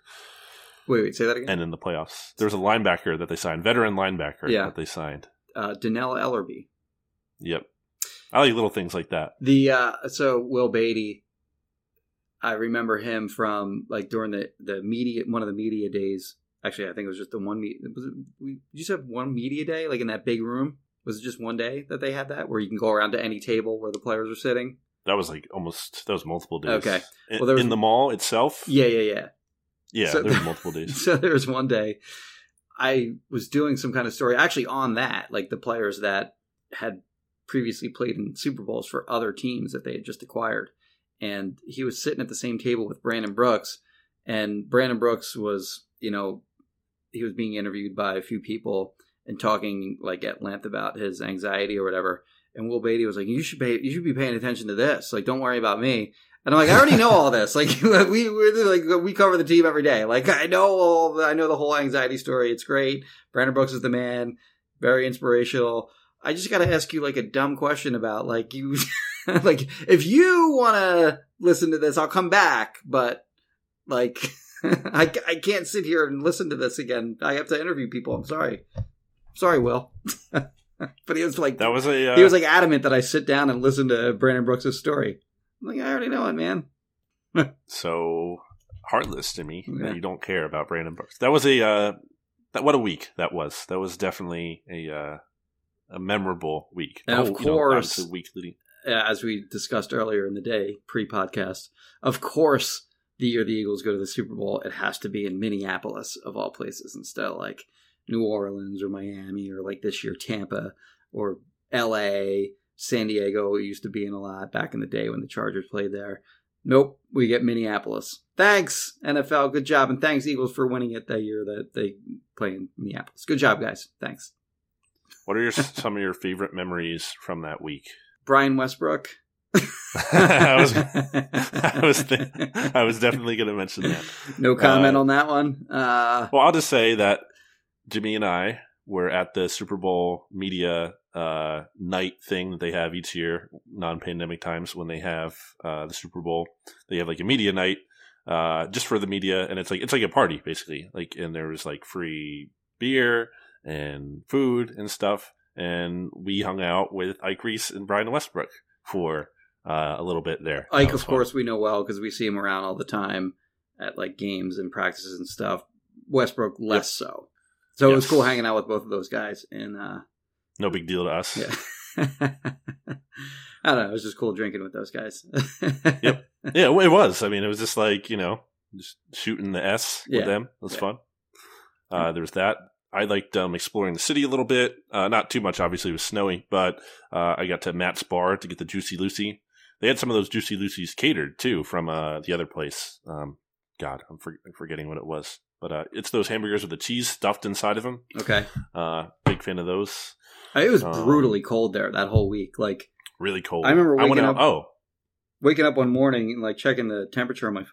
Wait, wait. Say that again. and in the playoffs? There was a linebacker that they signed, veteran linebacker Yeah. that they signed. Uh, Dannell Ellerbe. Yep. I like little things like that. The uh so Will Beatty, I remember him from like during the the media one of the media days. Actually, I think it was just the one media. Was it, we did you just have one media day like in that big room? Was it just one day that they had that where you can go around to any table where the players are sitting? That was like almost that was multiple days. Okay. In, Well, there was- in the mall itself. Yeah, yeah, yeah. Yeah, So- there was multiple days. so there was one day I was doing some kind of story actually on that, like the players that had previously played in Super Bowls for other teams that they had just acquired. And he was sitting at the same table with Brandon Brooks. And Brandon Brooks was, you know, he was being interviewed by a few people and talking like at length about his anxiety or whatever. And Will Beatty was like, "You should pay. You should be paying attention to this. Like, don't worry about me." And I'm like, I already know all this. Like, we we're like we cover the team every day. Like, I know all. I know the whole anxiety story. It's great. Brandon Brooks is the man. Very inspirational. I just got to ask you like a dumb question about like you, like if you want to listen to this, I'll come back. But like, I I can't sit here and listen to this again. I have to interview people. I'm sorry. Sorry, Will. but he was like That was a uh, he was like adamant that I sit down and listen to Brandon Brooks' story. I'm like, I already know it, man. so heartless to me Yeah. that you don't care about Brandon Brooks. That was a uh, that what a week that was. That was definitely a uh, a memorable week. And of Oh, you know, course- week leading. Uh, As we discussed earlier in the day, pre-podcast, of course, the year the Eagles go to the Super Bowl, it has to be in Minneapolis of all places, instead of like New Orleans or Miami or like this year Tampa or L.A. San Diego used to be in a lot back in the day when the Chargers played there. Nope, we get Minneapolis. Thanks, NFL. Good job. And thanks, Eagles, for winning it that year that they play in Minneapolis. Good job, guys. Thanks. What are your some of your favorite memories from that week? Brian Westbrook. I was I was th- I was definitely going to mention that. no comment Uh, on that one. Uh, Well, I'll just say that Jimmy and I were at the Super Bowl media uh, night thing that they have each year, non-pandemic times when they have uh, the Super Bowl. They have like a media night uh, just for the media, and it's like it's like a party basically. Like, and there was like free beer and food and stuff, and we hung out with Ike Reese and Brian Westbrook for uh, a little bit there. Ike, of fun. course, we know well because we see him around all the time at like games and practices and stuff. Westbrook less so. So yes. it was cool hanging out with both of those guys, and uh, no big deal to us. Yeah. I don't know. It was just cool drinking with those guys. yep. Yeah, it was. I mean, it was just like you know, just shooting the S with them. It was yeah. fun. Uh, there was that. I liked um, exploring the city a little bit. Uh, not too much, obviously, it was snowy, but uh, I got to Matt's bar to get the Juicy Lucy. They had some of those Juicy Lucy's catered too from uh, the other place. Um, God, I'm, for- forgetting what it was, but uh, it's those hamburgers with the cheese stuffed inside of them. Okay, uh, big fan of those. It was um, brutally cold there that whole week. Like really cold. I remember waking I up. Oh, waking up one morning and like checking the temperature on my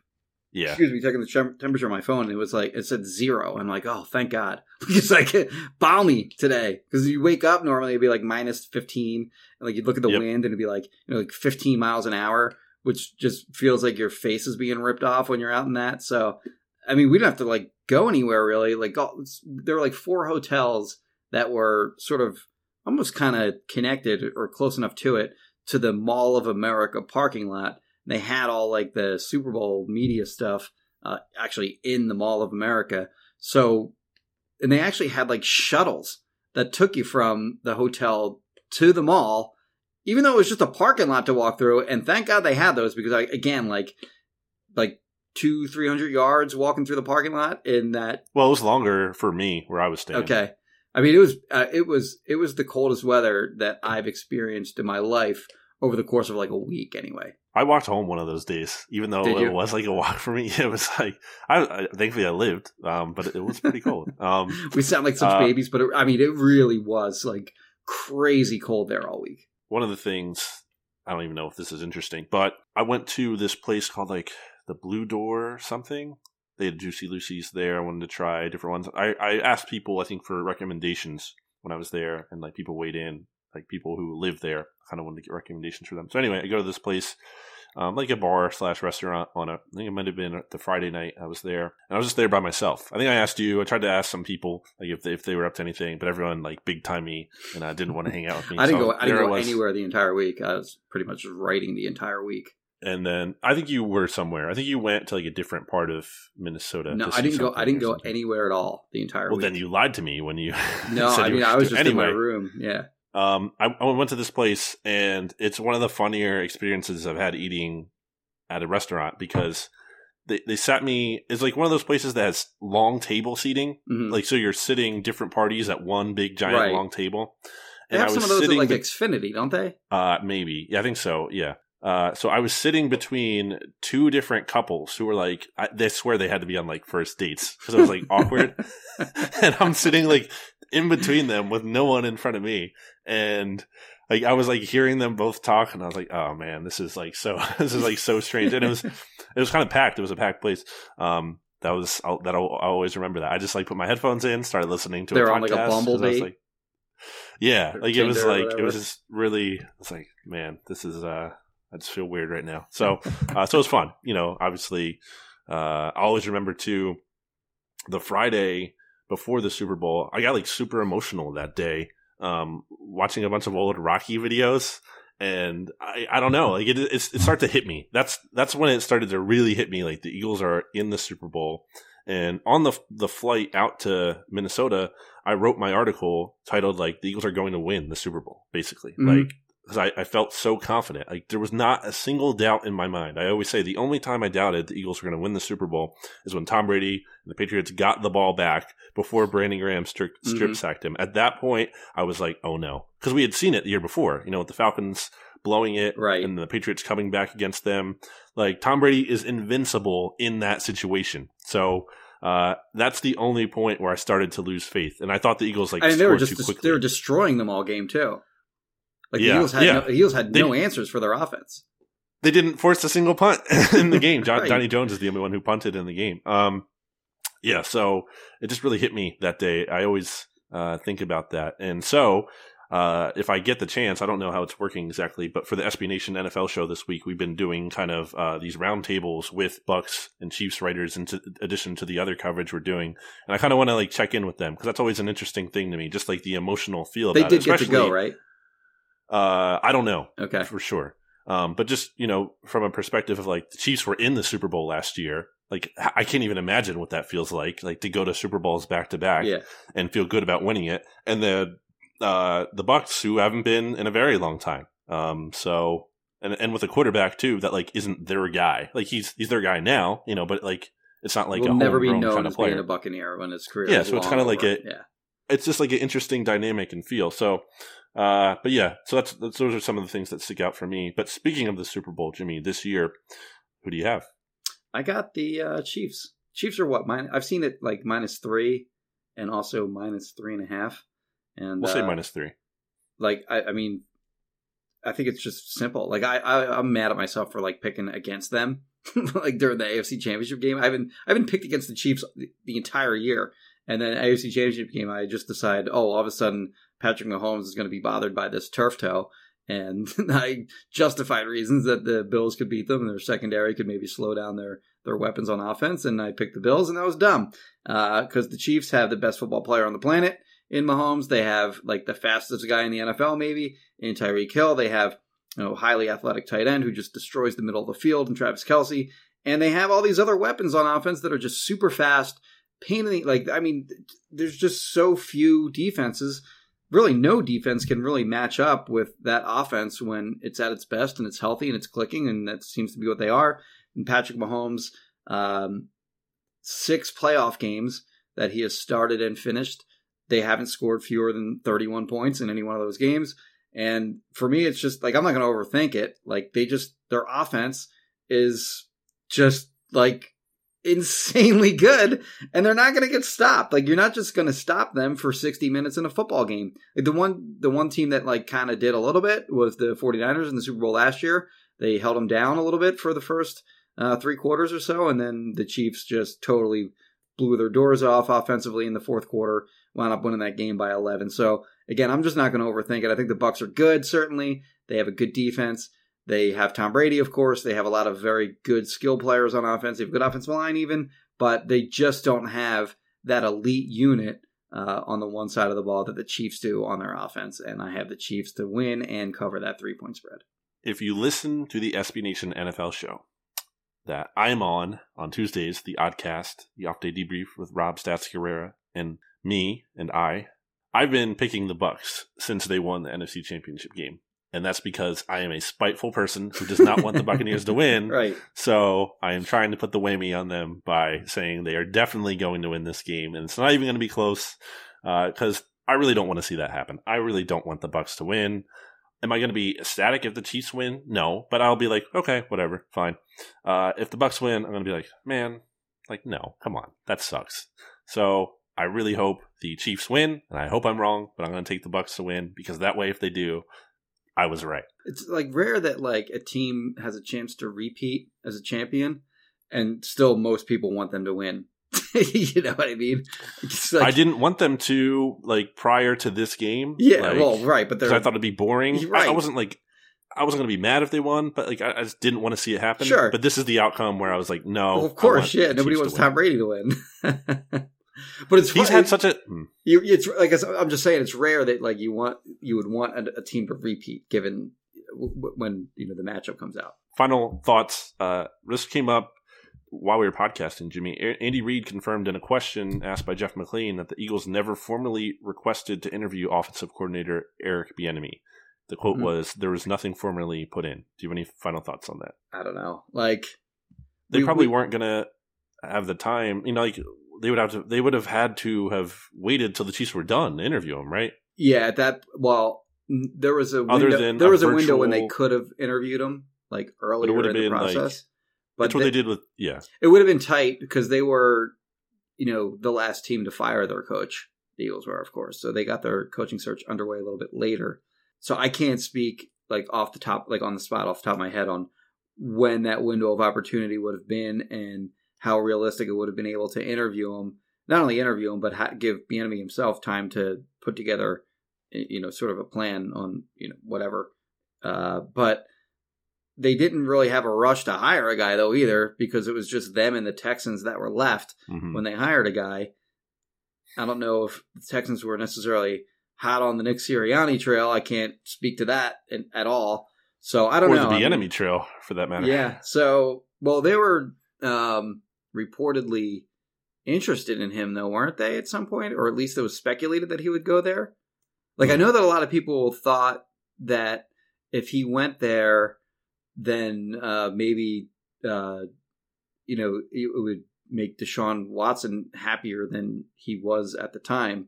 yeah. Excuse me, checking the temperature of my phone. and it was like, it said zero. I'm like, oh, thank God. it's like balmy today. Because you wake up normally, it'd be like minus 15. And like you'd look at the yep. wind and it'd be like, you know, like 15 miles an hour, which just feels like your face is being ripped off when you're out in that. So, I mean, we didn't have to like go anywhere really. Like, there were like four hotels that were sort of almost kind of connected or close enough to it to the Mall of America parking lot they had all like the Super Bowl media stuff uh, actually in the Mall of America. So, and they actually had like shuttles that took you from the hotel to the mall, even though it was just a parking lot to walk through. And thank God they had those because I, again, like, like two, three hundred yards walking through the parking lot in that. Well, it was longer for me where I was staying. Okay. I mean, it was, uh, it was, it was the coldest weather that I've experienced in my life over the course of like a week anyway. I walked home one of those days, even though it was like a walk for me. It was like, I, I thankfully I lived, um, but it was pretty cold. Um, we sound like such uh, babies, but it, I mean, it really was like crazy cold there all week. One of the things, I don't even know if this is interesting, but I went to this place called like the Blue Door or something. They had Juicy Lucy's there. I wanted to try different ones. I, I asked people, I think, for recommendations when I was there, and like people weighed in, like people who live there kind of wanted to get recommendations for them. So anyway, I go to this place, um, like a bar slash restaurant on a, I think it might have been the Friday night I was there, and I was just there by myself. I think I asked you. I tried to ask some people like if they, if they were up to anything, but everyone like big time me, and I uh, didn't want to hang out with me. I didn't so go. I didn't go anywhere the entire week. I was pretty much writing the entire week. And then I think you were somewhere. I think you went to like a different part of Minnesota. No, I didn't go. I didn't go anywhere at all the entire. Week. Well, week. then you lied to me when you. No, I mean I was just anyway, in my room. Yeah. Um, I, I went to this place, and it's one of the funnier experiences I've had eating at a restaurant because they, they sat me it's like one of those places that has long table seating. Mm-hmm. like so you're sitting different parties at one big giant right. long table. They have some of those at like xfinity don't they? Uh maybe. Yeah i think so. Yeah. Uh, so I was sitting between two different couples who were like, I, they swear they had to be on like first dates because I was like awkward, and I'm sitting like in between them with no one in front of me, and like I was like hearing them both talk, and I was like, "Oh man, this is like so this is like so strange." And it was it was kind of packed. It was a packed place. Um, that was I'll, that I'll, I'll, always remember that. I just like put my headphones in, started listening to. They're on like a Bumble date. Like, yeah, like it was like it was just really. It's like man, this is. uh I just feel weird right now. So uh, so it was fun. You know, obviously, uh, I always remember too the Friday before the Super Bowl. I got like super emotional that day um, watching a bunch of old Rocky videos, and I, I don't know, like it, it, it started to hit me. That's that's when it started to really hit me. Like the Eagles are in the Super Bowl, and on the the flight out to Minnesota, I wrote my article titled like the Eagles are going to win the Super Bowl, basically. Mm-hmm. Like because I, I, felt so confident. Like there was not a single doubt in my mind. I always say the only time I doubted the Eagles were going to win the Super Bowl is when Tom Brady and the Patriots got the ball back before Brandon Graham strip, strip mm-hmm. sacked him. At that point, I was like, oh no, because we had seen it the year before. You know, with the Falcons blowing it, right, and the Patriots coming back against them. Like Tom Brady is invincible in that situation. So. Uh, that's the only point where I started to lose faith, and I thought the Eagles like and they were just they were destroying them all game too. Like yeah. the Eagles had yeah. no, the Eagles had they, no answers for their offense. They didn't force a single punt in the game. John, right. Donnie Jones is the only one who punted in the game. Um, yeah, so it just really hit me that day. I always uh, think about that, and so uh, if I get the chance, I don't know how it's working exactly, but for the SB Nation NFL show this week, we've been doing kind of uh, these roundtables with Bucks and Chiefs writers, in addition to the other coverage we're doing. And I kind of want to like check in with them because that's always an interesting thing to me, just like the emotional feel. They did it, get to go, right? Uh, I don't know. Okay, for sure. Um, but just you know, from a perspective of like the Chiefs were in the Super Bowl last year. Like I can't even imagine what that feels like. Like to go to Super Bowls back to back Yeah. and feel good about winning it, and the uh, the Bucks who haven't been in a very long time. Um, so and and with a quarterback too that like isn't their guy. Like he's he's their guy now, you know, but like it's not like will a never be known kind of as being a Buccaneer when his career. Yeah, so it's kinda like over. a- yeah. It's just like an interesting dynamic and feel. So, uh, but yeah, so that's, that's those are some of the things that stick out for me. But speaking of the Super Bowl, Jimmy, this year, who do you have? I got the uh, Chiefs. Chiefs are what? Mine. I've seen it like minus three, and also minus three and a half. And We'll say uh, minus three. like I, I mean i think it's just simple like I, I i'm mad at myself for like picking against them like during the afc championship game i haven't i haven't picked against the chiefs the, the entire year and then afc championship game i just decide oh all of a sudden patrick mahomes is going to be bothered by this turf toe and i justified reasons that the bills could beat them and their secondary could maybe slow down their their weapons on offense and i picked the bills and that was dumb uh, because the chiefs have the best football player on the planet in Mahomes. They have like the fastest guy in the NFL, maybe in Tyreek Hill. They have you know highly athletic tight end who just destroys the middle of the field, and Travis Kelce. And they have all these other weapons on offense that are just super fast. Pain in the like. I mean, there's just so few defenses. Really, no defense can really match up with that offense when it's at its best and it's healthy and it's clicking, and that seems to be what they are. And Patrick Mahomes, um, six playoff games that he has started and finished they haven't scored fewer than 31 points in any one of those games. And for me, it's just like, I'm not going to overthink it. Like, they just, their offense is just like insanely good and they're not going to get stopped. Like, you're not just going to stop them for 60 minutes in a football game. Like, the one, the one team that like kind of did a little bit was the 49ers in the Super Bowl last year. They held them down a little bit for the first uh, three quarters or so. And then the Chiefs just totally blew their doors off offensively in the fourth quarter wound up winning that game by 11. So again, I'm just not going to overthink it. I think the Bucks are good. Certainly, they have a good defense. They have Tom Brady, of course. They have a lot of very good skill players on offense. They have good offensive line, even, but they just don't have that elite unit uh, on the one side of the ball that the Chiefs do on their offense. And I have the Chiefs to win and cover that three point spread. If you listen to the SB Nation NFL show that I'm on on Tuesdays, the Oddcast, the off day debrief with Rob Stats Guerrera, and me and I, I've been picking the Bucks since they won the NFC Championship game. And that's because I am a spiteful person who does not want the Buccaneers to win. Right. So I am trying to put the whammy on them by saying they are definitely going to win this game, and it's not even going to be close because I really don't want to see that happen. I really don't want the Bucks to win. Am I going to be ecstatic if the Chiefs win? No, but I'll be like, okay, whatever, fine. Uh, if the Bucks win, I'm going to be like, man, like no, come on, that sucks. So I really hope the Chiefs win, and I hope I'm wrong, but I'm going to take the Bucks to win because that way, if they do, I was right. It's like rare that like a team has a chance to repeat as a champion, and still most people want them to win. you know what I mean? Like- I didn't want them to like prior to this game. Yeah, like, well, right, but I thought it'd be boring. You're I, I wasn't like I wasn't going to be mad if they won, but like I, I just didn't want to see it happen. Sure. But this is the outcome where I was like, no, well, of course, yeah. Nobody wants to. Tom Brady to win. but it's He's fu- had such a hmm. you, it's like I'm just saying it's rare that like you want you would want a, a team to repeat given w- when you know the matchup comes out. final thoughts. Uh, this came up while we were podcasting, Jimmy. A- Andy Reid confirmed in a question asked by Jeff McLane that the Eagles never formally requested to interview offensive coordinator Eric Bieniemy. The quote Mhm. was, "There was nothing formally put in." Do you have any final thoughts on that? I don't know, like They We- probably we- weren't gonna have the time. You know, like they would have to. They would have had to have waited till the Chiefs were done to interview him, right? yeah. At that, well, there was a Other window, than there a was a window when they could have interviewed him like earlier in the been, like- process. but That's what they- they did with yeah. It would have been tight because they were, you know, the last team to fire their coach. The Eagles were, of course. So they got their coaching search underway a little bit later. So I can't speak like off the top, like on the spot, off the top of my head on when that window of opportunity would have been and how realistic it would have been able to interview him. Not only interview him, but ha- give Bieniemy himself time to put together, you know, sort of a plan on, you know, whatever. Uh, but they didn't really have a rush to hire a guy though either because it was just them and the Texans that were left Mhm. when they hired a guy. I don't know if the Texans were necessarily hot on the Nick Sirianni trail. I can't speak to that in, at all. So I don't or know. the I mean, enemy trail, for that matter. Yeah. So well, they were um, reportedly interested in him, though, weren't they? At some point, or at least it was speculated that he would go there. Like I know that a lot of people thought that if he went there, then uh, maybe uh, you know it would make Deshaun Watson happier than he was at the time.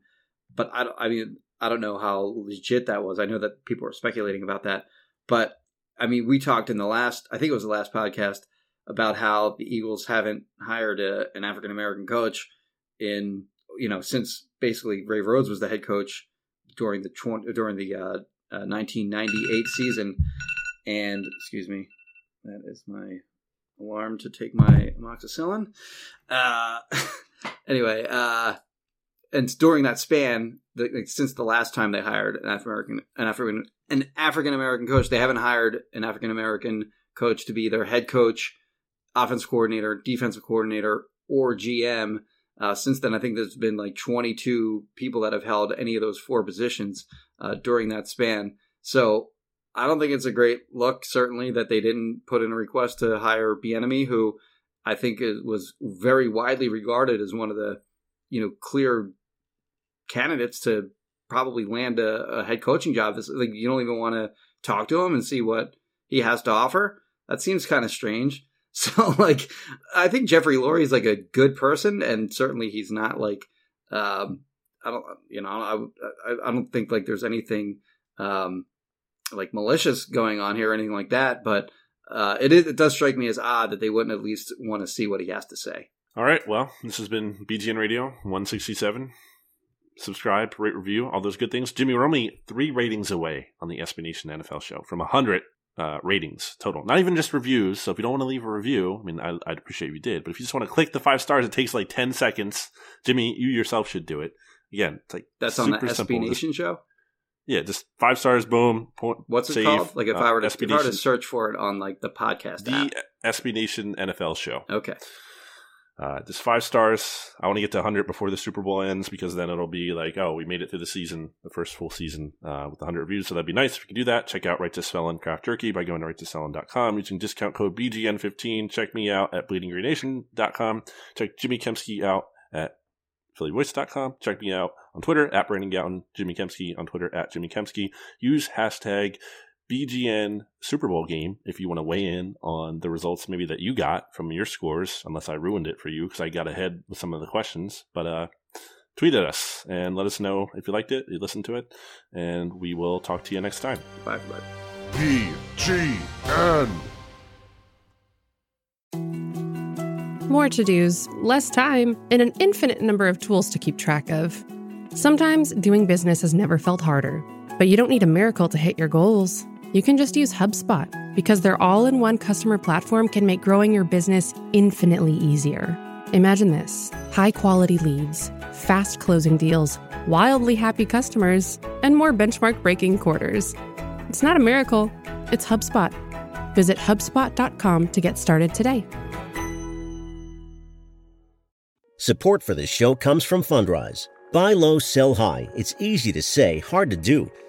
But I, don't- I mean, I don't know how legit that was. I know that people were speculating about that, but I mean, we talked in the last, I think it was the last podcast about how the Eagles haven't hired a, an African American coach in, you know, since basically Ray Rhodes was the head coach during the during the uh, uh, 1998 season. And excuse me, that is my alarm to take my amoxicillin. Uh, anyway, uh, and during that span, the, like, since the last time they hired an African an African, an African American coach, they haven't hired an African American coach to be their head coach, offense coordinator, defensive coordinator, or GM. Uh, since then, I think there's been like 22 people that have held any of those four positions uh, during that span. So I don't think it's a great look, certainly, that they didn't put in a request to hire Bieniemy, who I think was very widely regarded as one of the, you know, clear candidates to probably land a, a head coaching job. This, like, you don't even want to talk to him and see what he has to offer. That seems kind of strange. So, like, I think Jeffrey Lurie is like a good person, and certainly he's not like, um, I don't, you know, I, I, I don't think like there's anything, um, like malicious going on here or anything like that. But uh, it is, it does strike me as odd that they wouldn't at least want to see what he has to say. All right. Well, this has been BGN Radio 167. Subscribe, rate, review, all those good things. Jimmy, only three ratings away on the Nation NFL show from 100 uh, ratings total. Not even just reviews. So if you don't want to leave a review, I mean, I, I'd appreciate if you did. But if you just want to click the five stars, it takes like 10 seconds. Jimmy, you yourself should do it. Again, it's like That's on the SB simple. Just- Nation show. yeah, just five stars, boom. Point, What's it save. called? Like if Uh, I were to SB to search for it on like the podcast the app. SB Nation NFL show. Okay. Uh, just five stars. I want to get to 100 before the Super Bowl ends because then it'll be like, oh, we made it through the season, the first full season uh, with 100 reviews. So that'd be nice if you could do that. Check out Righteous Felon Craft Jerky by going to righteousfelon.com using discount code BGN15. Check me out at bleedinggreennation.com. Check Jimmy Kempski out at phillyvoice.com. Check me out on Twitter at Brandon Gowton, Jimmy Kempski on Twitter at Jimmy Kempski. Use hashtag BGN Super Bowl game if you want to weigh in on the results maybe that you got from your scores, unless I ruined it for you because I got ahead with some of the questions. But uh, tweet at us and let us know if you liked it, you listened to it, and we will talk to you next time. Bye, everybody. BGN. More to dos, less time, and an infinite number of tools to keep track of. Sometimes doing business has never felt harder, but you don't need a miracle to hit your goals. You can just use HubSpot because their all in one customer platform can make growing your business infinitely easier. Imagine this high quality leads, fast closing deals, wildly happy customers, and more benchmark breaking quarters. It's not a miracle, it's HubSpot. Visit HubSpot.com to get started today. Support for this show comes from Fundrise. Buy low, sell high. It's easy to say, hard to do.